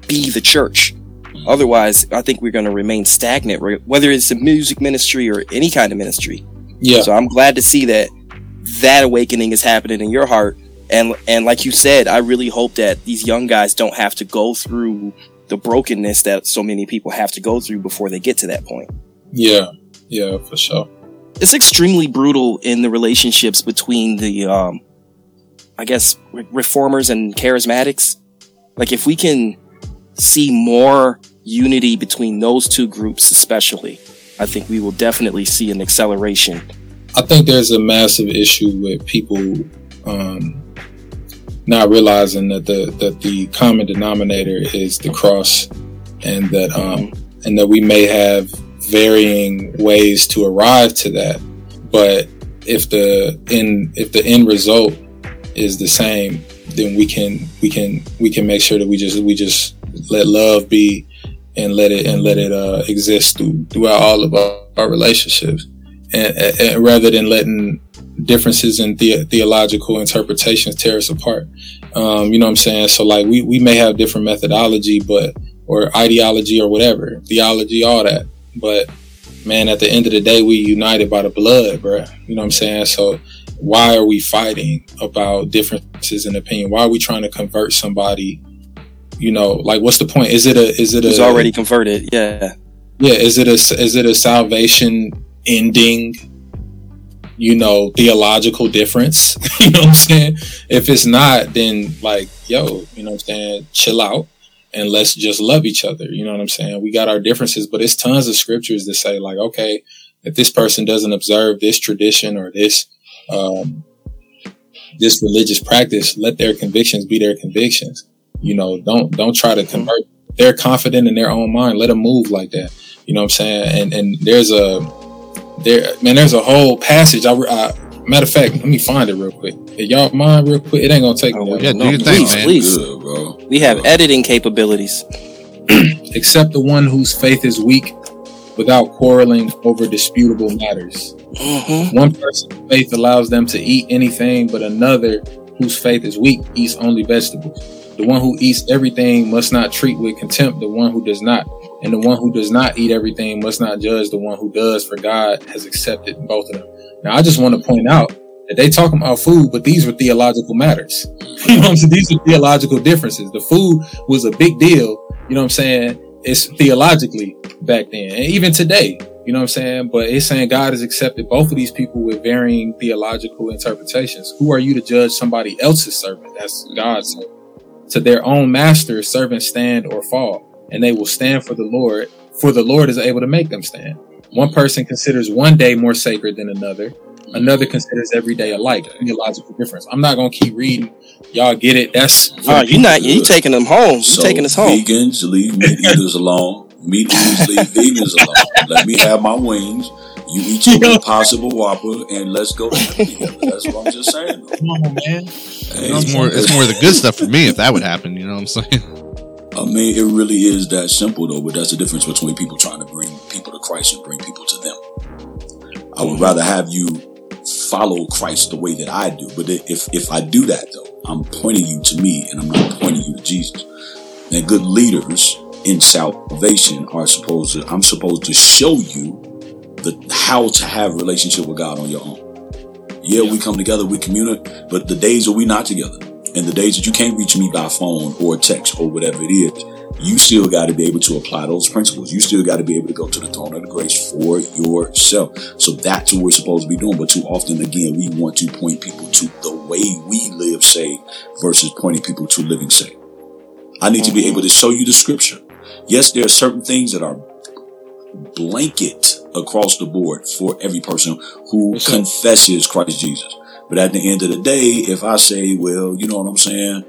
be the church. Otherwise, I think we're going to remain stagnant, whether it's a music ministry or any kind of ministry. Yeah. So I'm glad to see that that awakening is happening in your heart. And and like you said, I really hope that these young guys don't have to go through the brokenness that so many people have to go through before they get to that point. Yeah. Yeah, for sure. It's extremely brutal in the relationships between the um I guess reformers and charismatics. Like if we can see more unity between those two groups, especially, I think we will definitely see an acceleration. I think there's a massive issue with people um, not realizing that the that the common denominator is the cross, and that um, and that we may have varying ways to arrive to that, but if the end if the end result is the same, then we can we can we can make sure that we just we just let love be and let it and let it uh, exist through, throughout all of our, our relationships, and, and, rather than letting differences in the, theological interpretations tear us apart. Um, you know what I'm saying? So like we we may have different methodology, but or ideology or whatever, theology, all that, but man, at the end of the day, we united by the blood, bro. You know what I'm saying? So why are we fighting about differences in opinion? Why are we trying to convert somebody you know, like what's the point? Is it a is it a already converted? Yeah. Yeah, is it a is it a salvation ending you know, theological difference. *laughs* you know what I'm saying? If it's not, then like, yo, you know what I'm saying? Chill out and let's just love each other. You know what I'm saying? We got our differences, but it's tons of scriptures that say like, okay, if this person doesn't observe this tradition or this, um, this religious practice, let their convictions be their convictions. You know, don't don't try to convert. They're confident in their own mind. Let them move like that. You know what I'm saying? And and there's a there man. There's a whole passage. I, I matter of fact, let me find it real quick. If y'all mind real quick, it ain't gonna take oh. Yeah, do your thing, please, man. Please, Good, bro. We have bro. editing capabilities. *clears throat* Except the one whose faith is weak, without quarreling over disputable matters. Mm-hmm. One person's faith allows them to eat anything, but another whose faith is weak eats only vegetables. The one who eats everything must not treat with contempt the one who does not. And the one who does not eat everything must not judge the one who does, for God has accepted both of them. Now, I just want to point out that they talk about food, but these were theological matters. *laughs* you know what I'm saying? These are theological differences. The food was a big deal. You know what I'm saying? It's theologically back then. And even today, you know what I'm saying? But it's saying God has accepted both of these people with varying theological interpretations. Who are you to judge somebody else's servant? That's God's servant to their own master servants stand or fall, and they will stand for the Lord, for the Lord is able to make them stand. One person considers one day more sacred than another. Another considers every day alike. Theological difference. I'm not gonna keep reading. Y'all get it? That's oh, you're not. You taking them home? You so taking us home? Vegans leave meat eaters alone. Meat eaters leave *laughs* vegans alone. Let me have my wings. You eat your impossible whopper and let's go. That's what I'm just saying. Come on, man. Hey, it's more it's more the good stuff for me if that would happen, you know what I'm saying? I mean, it really is that simple though, but that's the difference between people trying to bring people to Christ and bring people to them. I would rather have you follow Christ the way that I do. But if if I do that though, I'm pointing you to me and I'm not pointing you to Jesus. And good leaders in salvation are supposed to I'm supposed to show you the how to have a relationship with God on your own. Yeah, yeah. we come together, we communicate, but the days that we not together, and the days that you can't reach me by phone or text or whatever it is, you still got to be able to apply those principles. You still got to be able to go to the throne of the grace for yourself. So that's what we're supposed to be doing. But too often, again, we want to point people to the way we live saved versus pointing people to living saved. I need to be able to show you the scripture. Yes, there are certain things that are blanket across the board for every person who confesses Christ Jesus. But at the end of the day, if I say, well, you know what I'm saying?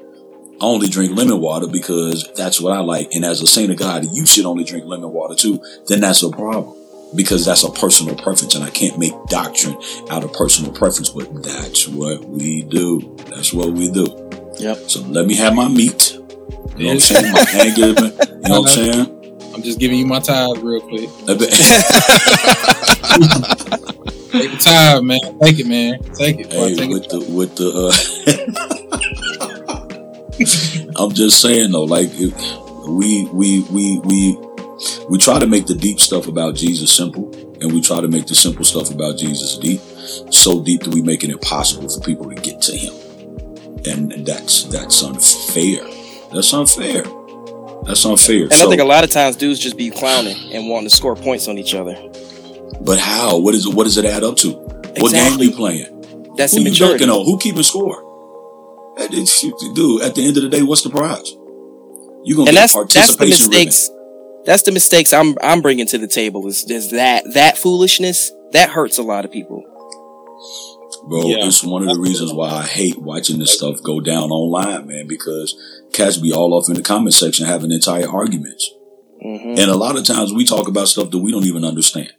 I only drink lemon water because that's what I like. And as a saint of God, you should only drink lemon water too. Then that's a problem because that's a personal preference and I can't make doctrine out of personal preference, but that's what we do. That's what we do. Yep. So let me have my meat. You know what I'm saying? My *laughs* hand you know what I'm saying? I'm just giving you my tithe real quick. *laughs* Take time, man. Take it, man. Take it. Hey, take with it. the with the. Uh, *laughs* I'm just saying though, like we we we we we try to make the deep stuff about Jesus simple, and we try to make the simple stuff about Jesus deep. So deep that we make it impossible for people to get to Him, and that's that's unfair. That's unfair. That's unfair. And I think a lot of times dudes just be clowning and wanting to score points on each other. But how? What is it? What does it add up to? What game Exactly. you playing? That's Who you dunking on? Who keeping score? That is- Dude, at the end of the day, what's the prize? You gonna and get that's a that's the participation ribbon. mistakes. That's the mistakes I'm I'm bringing to the table. Is is that that foolishness that hurts a lot of people. Bro, Yeah. it's one of the reasons why I hate watching this stuff go down online, man, because cats be all off in the comment section having entire arguments. hmm And a lot of times we talk about stuff that we don't even understand.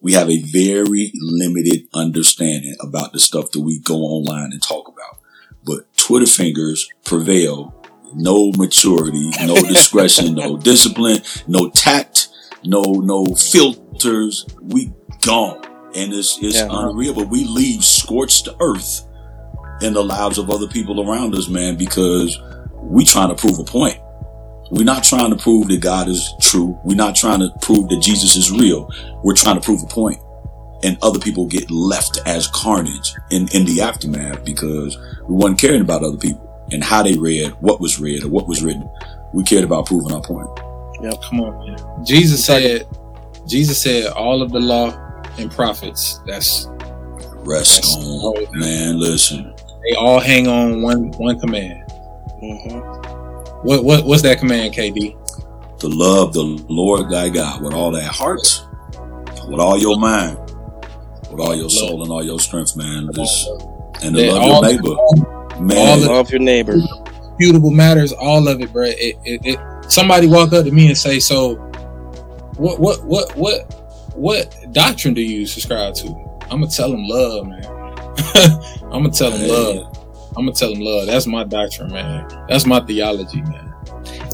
We have a very limited understanding about the stuff that we go online and talk about. But Twitter fingers prevail. No maturity, no discretion, no *laughs* discipline, no tact, no no filters. We gone. And it's it's Yeah. unreal. But we leave scorched earth in the lives of other people around us, man, because we trying to prove a point. We're not trying to prove that God is true. We're not trying to prove that Jesus is real. We're trying to prove a point. And other people get left as carnage in, in the aftermath because we weren't caring about other people and how they read, what was read, or what was written. We cared about proving our point. Yeah, come on, man. Jesus said, Jesus said, all of the law and prophets. That's Rest Yes. on, man. Listen, they all hang on one one command. hmm What what what's that command, KD? to love the Lord thy God with all that heart, with all your mind, with all your soul and all your strength, man. Just, and to love your neighbor, all man. the- Love your neighbor. Beautiful matters, all of it, bro. It, it, it, somebody walk up to me and say, "So, what, what, what, what, what doctrine do you subscribe to?" I'm gonna tell them love, man. *laughs* I'm gonna tell them Hey. love. I'm gonna tell them love. That's my doctrine, man. That's my theology, man.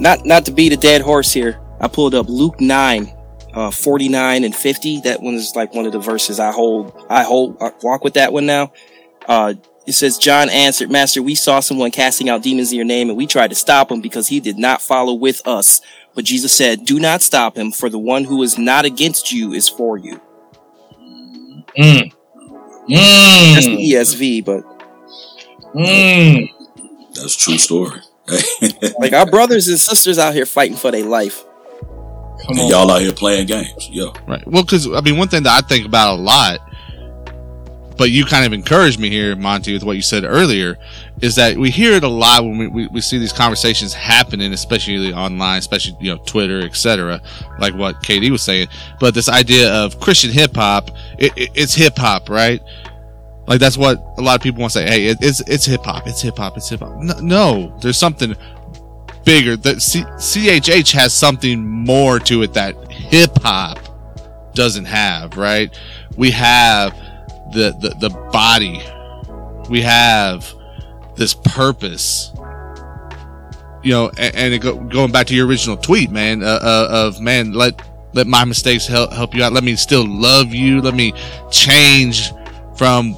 Not not to beat a dead horse here. I pulled up Luke nine, uh, forty nine and fifty. That one is like one of the verses I hold. I hold. I walk with that one now. Uh, it says, John answered, Master, we saw someone casting out demons in your name, and we tried to stop him because he did not follow with us. But Jesus said, Do not stop him, for the one who is not against you is for you. Mm. Mm. That's the ESV, but Mm. That's a true story. *laughs* like our brothers and sisters out here fighting for their life. Come and y'all out here playing games. Yo, Right. Well, because I mean, one thing that I think about a lot, but you kind of encouraged me here, Monty, with what you said earlier, is that we hear it a lot when we, we, we see these conversations happening, especially online, especially you know Twitter, etc. Like what KD was saying. But this idea of Christian hip hop, it, it, it's hip hop, right? Like that's what a lot of people want to say. Hey, it, it's it's hip hop. It's hip hop. It's hip hop. No, no, there's something bigger. That C- CHH has something more to it that hip hop doesn't have. Right? We have the the the body. We have this purpose. You know, and, and it go, going back to your original tweet, man, uh, uh, of man, let let my mistakes help help you out. Let me still love you. Let me change from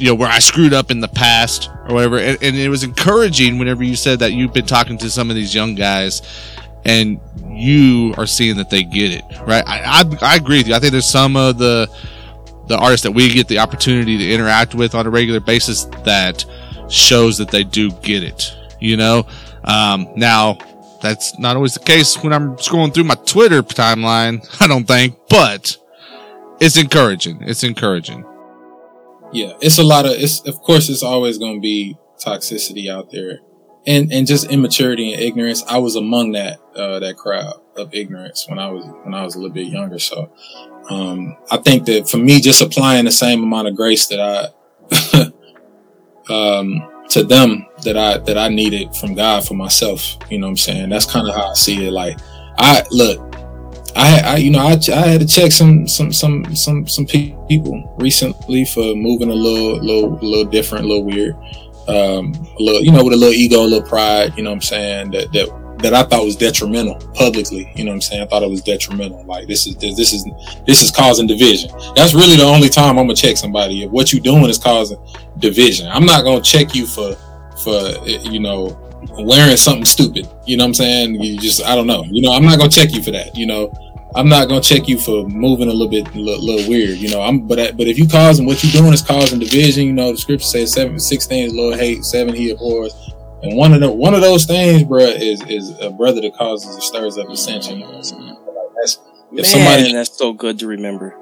you know where I screwed up in the past or whatever. And, and it was encouraging whenever you said that you've been talking to some of these young guys and you are seeing that they get it right. I, I I agree with you. I think there's some of the the artists that we get the opportunity to interact with on a regular basis that shows that they do get it. You know, um, now that's not always the case when I'm scrolling through my Twitter timeline. *laughs* I don't think, but it's encouraging. It's encouraging. Yeah, it's a lot of it's of course it's always going to be toxicity out there. And and just immaturity and ignorance. I was among that uh that crowd of ignorance when I was when I was a little bit younger. So um I think that for me just applying the same amount of grace that I *laughs* um to them that I that I needed from God for myself, you know what I'm saying? That's kind of how I see it like I look I, I, you know, I, I had to check some, some, some, some, some people recently for moving a little, little, little different, a little weird, um, a little, you know, with a little ego, a little pride, you know what I'm saying? That, that that I thought was detrimental publicly. You know what I'm saying? I thought it was detrimental. Like this is this is this is causing division. That's really the only time I'm gonna check somebody. If what you're doing is causing division, I'm not gonna check you for for you know wearing something stupid. You know what I'm saying? You just I don't know. You know, I'm not gonna check you for that. You know, I'm not gonna check you for moving a little bit, a little, little weird. You know, I'm but but if you causing what you're doing is causing division. You know, the scripture says seven, six things, Lord hate, seven he abhors. And one of the one of those things, bro, is is a brother that causes or stirs up dissension. You know what I'm saying? That's, if Man, somebody, that's so good to remember.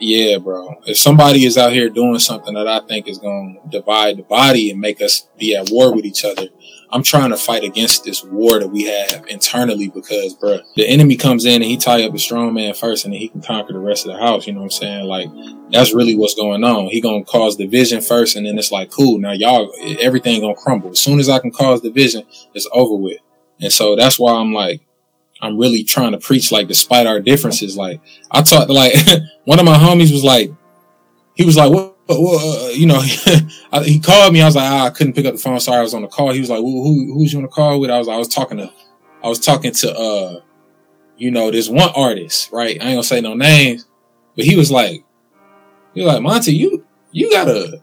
yeah, bro. If somebody is out here doing something that I think is going to divide the body and make us be at war with each other, I'm trying to fight against this war that we have internally because, bro, the enemy comes in and he tie up the strong man first and then he can conquer the rest of the house. You know what I'm saying? Like, that's really what's going on. He gonna cause division first and then it's like, cool, now y'all, everything gonna crumble. As soon as I can cause division, it's over with. And so that's why I'm like, I'm really trying to preach like despite our differences. Like I talked like *laughs* one of my homies was like, he was like, what, what, what uh, you know, *laughs* he called me. I was like, ah, I couldn't pick up the phone. Sorry, I was on the call. He was like, who, who who's you on the call with? I was, I was talking to, I was talking to, uh, you know, this one artist, right? I ain't gonna say no names, but he was like, he was like, Monty, you, you got a,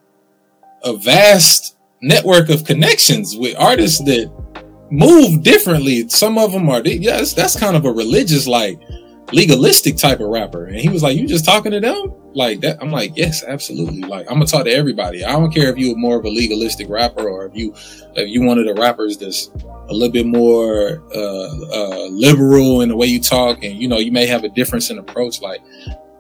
a vast network of connections with artists that move differently. Some of them are, that's, that's kind of a religious, like legalistic type of rapper. And he was like, you just talking to them like that? I'm like, yes, absolutely. Like I'm gonna talk to everybody. I don't care if you're more of a legalistic rapper or if you, if you one of the rappers that's a little bit more, uh, uh, liberal in the way you talk. And, you know, you may have a difference in approach. Like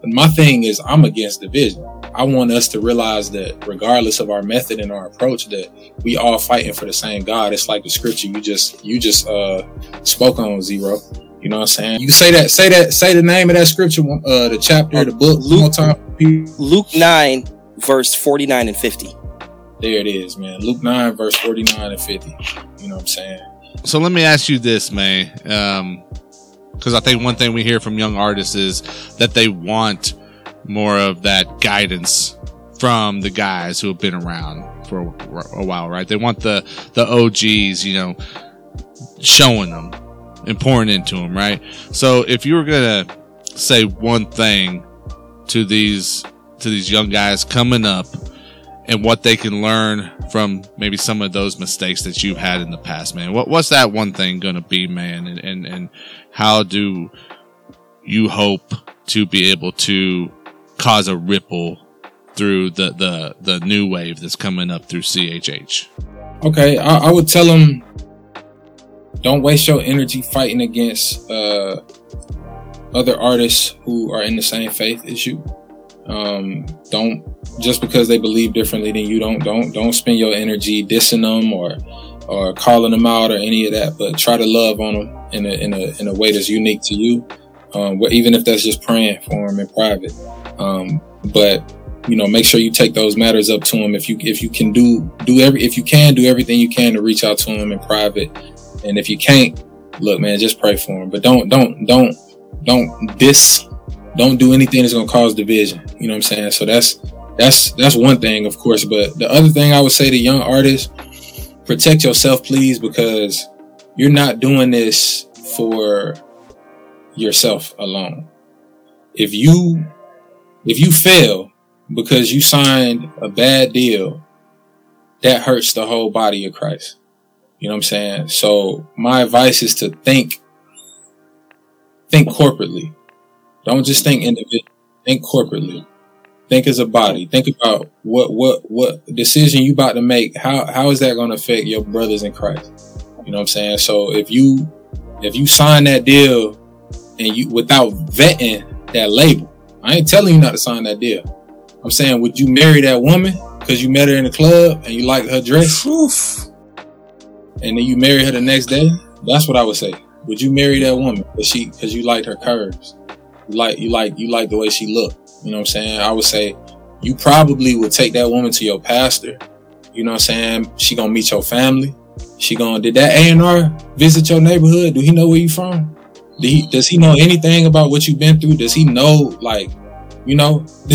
my thing is I'm against division. I want us to realize that regardless of our method and our approach, that we all fighting for the same God. It's like the scripture you just you just uh spoke on Xero. You know what I'm saying? You say that, say that, say the name of that scripture, uh, the chapter, the book, one more time. Luke 9, verse 49 and 50. There it is, man. Luke 9, verse 49 and 50. You know what I'm saying? So let me ask you this, man. um, because I think one thing we hear from young artists is that they want more of that guidance from the guys who have been around for a, a while, right? They want the the OGs, you know, showing them and pouring into them, right? So if you were gonna say one thing to these to these young guys coming up and what they can learn from maybe some of those mistakes that you've had in the past, man. What what's that one thing gonna be, man? And and, and how do you hope to be able to cause a ripple through the the the new wave that's coming up through CHH? Okay, I, I would tell them don't waste your energy fighting against uh, other artists who are in the same faith as you. Um, don't just because they believe differently than you. Don't don't don't spend your energy dissing them or or calling them out or any of that. But try to love on them in a in a in a way that's unique to you. Um, even if that's just praying for them in private. Um, but you know, make sure you take those matters up to them. If you if you can do do every if you can do everything you can to reach out to them in private, and if you can't, look, man, just pray for him. But don't don't don't don't diss. Don't do anything that's gonna cause division. You know what I'm saying? So that's that's that's one thing, of course. But the other thing I would say to young artists, protect yourself, please, because you're not doing this for yourself alone. If you if you fail because you signed a bad deal, that hurts the whole body of Christ. You know what I'm saying? So my advice is to think think corporately. Don't just think individually. Think corporately. Think as a body. Think about what what what decision you about to make. How how is that going to affect your brothers in Christ? You know what I'm saying? So if you if you sign that deal and you without vetting that label, I ain't telling you not to sign that deal. I'm saying, would you marry that woman because you met her in the club and you liked her dress? And then you marry her the next day? That's what I would say. Would you marry that woman she because you liked her curves? You like you like you like the way she looked. You know what I'm saying? I would say you probably would take that woman to your pastor. You know what I'm saying? She gonna meet your family. She gonna did that A and R visit your neighborhood? Do he know where you from? He, does he know anything about what you've been through? Does he know like you know *laughs*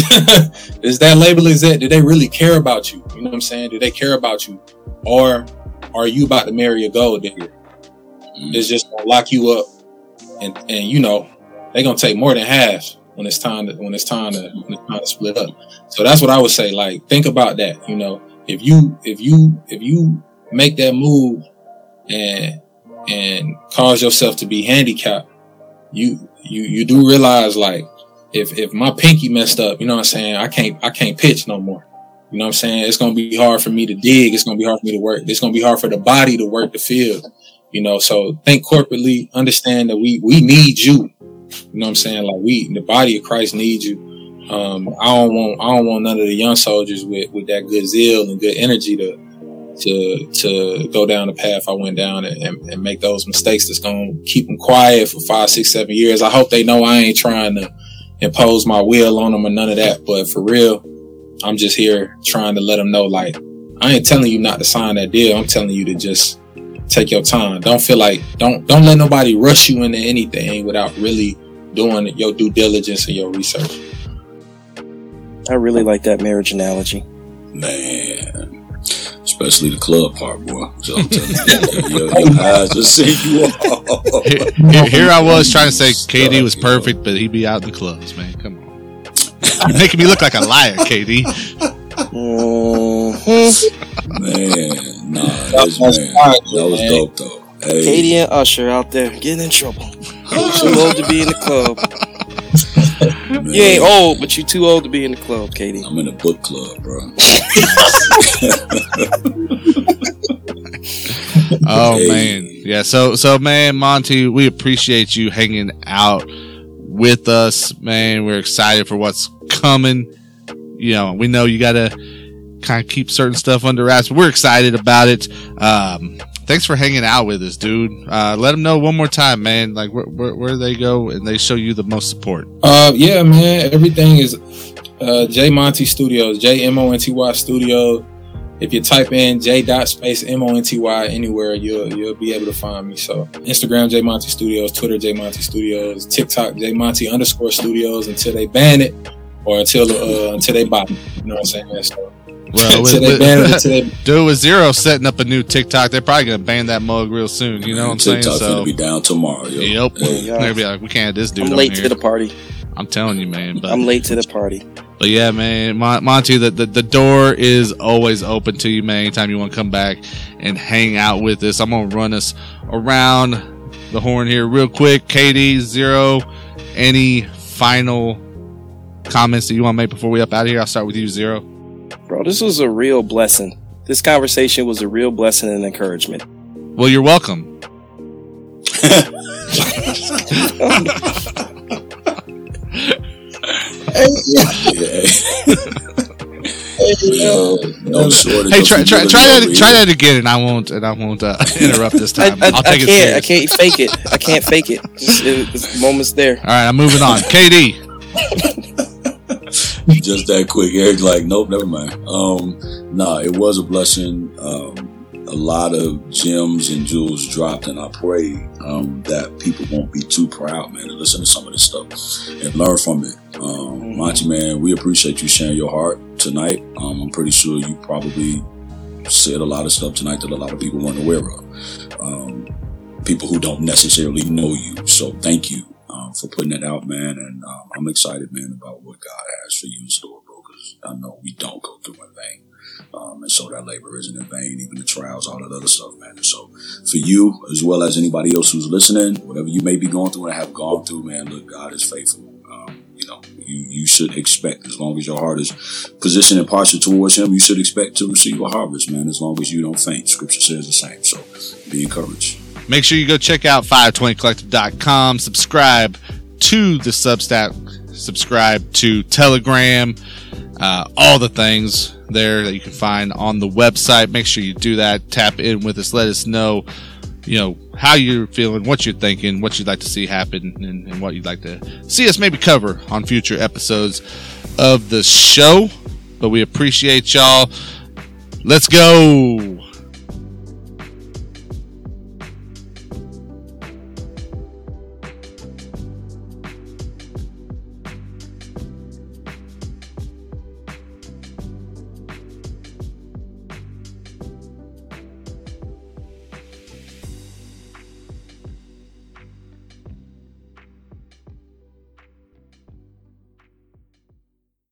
is that label is that? Do they really care about you? You know what I'm saying? Do they care about you, or are you about to marry a gold digger? Mm-hmm. is just gonna lock you up, and and you know they gonna take more than half when it's time to when it's time to when it's time to split up. So that's what I would say. Like think about that. You know, if you if you if you make that move and and cause yourself to be handicapped, you you you do realize like if if my pinky messed up, you know what I'm saying, I can't I can't pitch no more. You know what I'm saying? It's gonna be hard for me to dig. It's gonna be hard for me to work. It's gonna be hard for the body to work the field. You know, so think corporately, understand that we we need you. You know what I'm saying? Like we the body of Christ needs you. Um, I don't want I don't want none of the young soldiers with, with that good zeal and good energy to to to go down the path I went down and, and, and make those mistakes that's gonna keep them quiet for five, six, seven years. I hope they know I ain't trying to impose my will on them or none of that. But for real, I'm just here trying to let them know, like, I ain't telling you not to sign that deal. I'm telling you to just take your time. Don't feel like don't don't let nobody rush you into anything without really doing your due diligence and your research. I really like that marriage analogy. Man. Especially the club part, boy. So I'm telling you, your, your eyes just see you all. Here, here, here I was trying to say *laughs* KD was perfect, but he'd be out in the clubs, man. Come on. You're making me look like a liar, KD. Mhm. Man, nah, That was man. fine, That was dope though. Hey, KD and Usher out there getting in trouble. You too old to be in the club. man, You ain't old, but you're too old to be in the club, KD. I'm in a book club, bro. *laughs* Oh Hey. man, yeah. So so man, Monty, we appreciate you hanging out with us, man. We're excited for what's coming. You know, we know you gotta kind of keep certain stuff under wraps, but we're excited about it. Um, thanks for hanging out with us, dude. Uh, let them know one more time, man. Like where, where where they go and they show you the most support. Uh, yeah, man. Everything is uh, J Monty Studios, J M O N T Y Studio. If you type in J dot space M O N T Y anywhere, you'll you'll be able to find me. So Instagram J Monty Studios, Twitter J Monty Studios, TikTok J Monty underscore Studios until they ban it or until uh, until they buy me. You know what I'm saying? So, Well, with, until they ban it, with, dude, with Xero setting up a new TikTok, they're probably gonna ban that mug real soon. You know what I'm saying? So, gonna be down tomorrow, yo. yep, Hey, yeah. they're gonna be like, we can't have this dude I'm late here. to the party. I'm telling you, man. But I'm late to the party. But yeah, man, Mon- Monty, the, the, the door is always open to you, man. Anytime you want to come back and hang out with us, I'm gonna run us around the horn here real quick. KD Xero, any final comments that you want to make before we up out of here? I'll start with you, Xero. Bro, this was a real blessing. This conversation was a real blessing and encouragement. Well, you're welcome. *laughs* *laughs* yeah. no shortage. Hey, try try try over that try that again, and I won't and I won't uh, *laughs* interrupt this I, time. I, will take it can't. I can't fake it. I can't fake it. Just, it, this moment's there. All right, I'm moving on. *laughs* KD. just that quick. Eric's like, nope, never mind. Um, nah, it was a blessing. Um, a lot of gems and jewels dropped, and I pray um, that people won't be too proud, man, to listen to some of this stuff and learn from it. Um, Monty, man, we appreciate you sharing your heart tonight. Um, I'm pretty sure you probably said a lot of stuff tonight that a lot of people weren't aware of. Um, people who don't necessarily know you. So thank you um, for putting it out, man. And um, I'm excited, man, about what God has for you in store, bro. Because I know we don't go through in vain. Um, and so that labor isn't in vain, even the trials, all that other stuff, man. And so for you, as well as anybody else who's listening, whatever you may be going through and have gone through, man, look, God is faithful. Um, you know, you, you should expect, as long as your heart is positioned and postured towards Him, you should expect to receive a harvest, man, as long as you don't faint. Scripture says the same. So be encouraged. Make sure you go check out 520collective.com, subscribe to the Substack, subscribe to Telegram, uh, all the things there that you can find on the website. Make sure you do that. Tap in with us. Let us know, you know, how you're feeling, what you're thinking, what you'd like to see happen, and, and what you'd like to see us maybe cover on future episodes of the show. But we appreciate y'all. Let's go.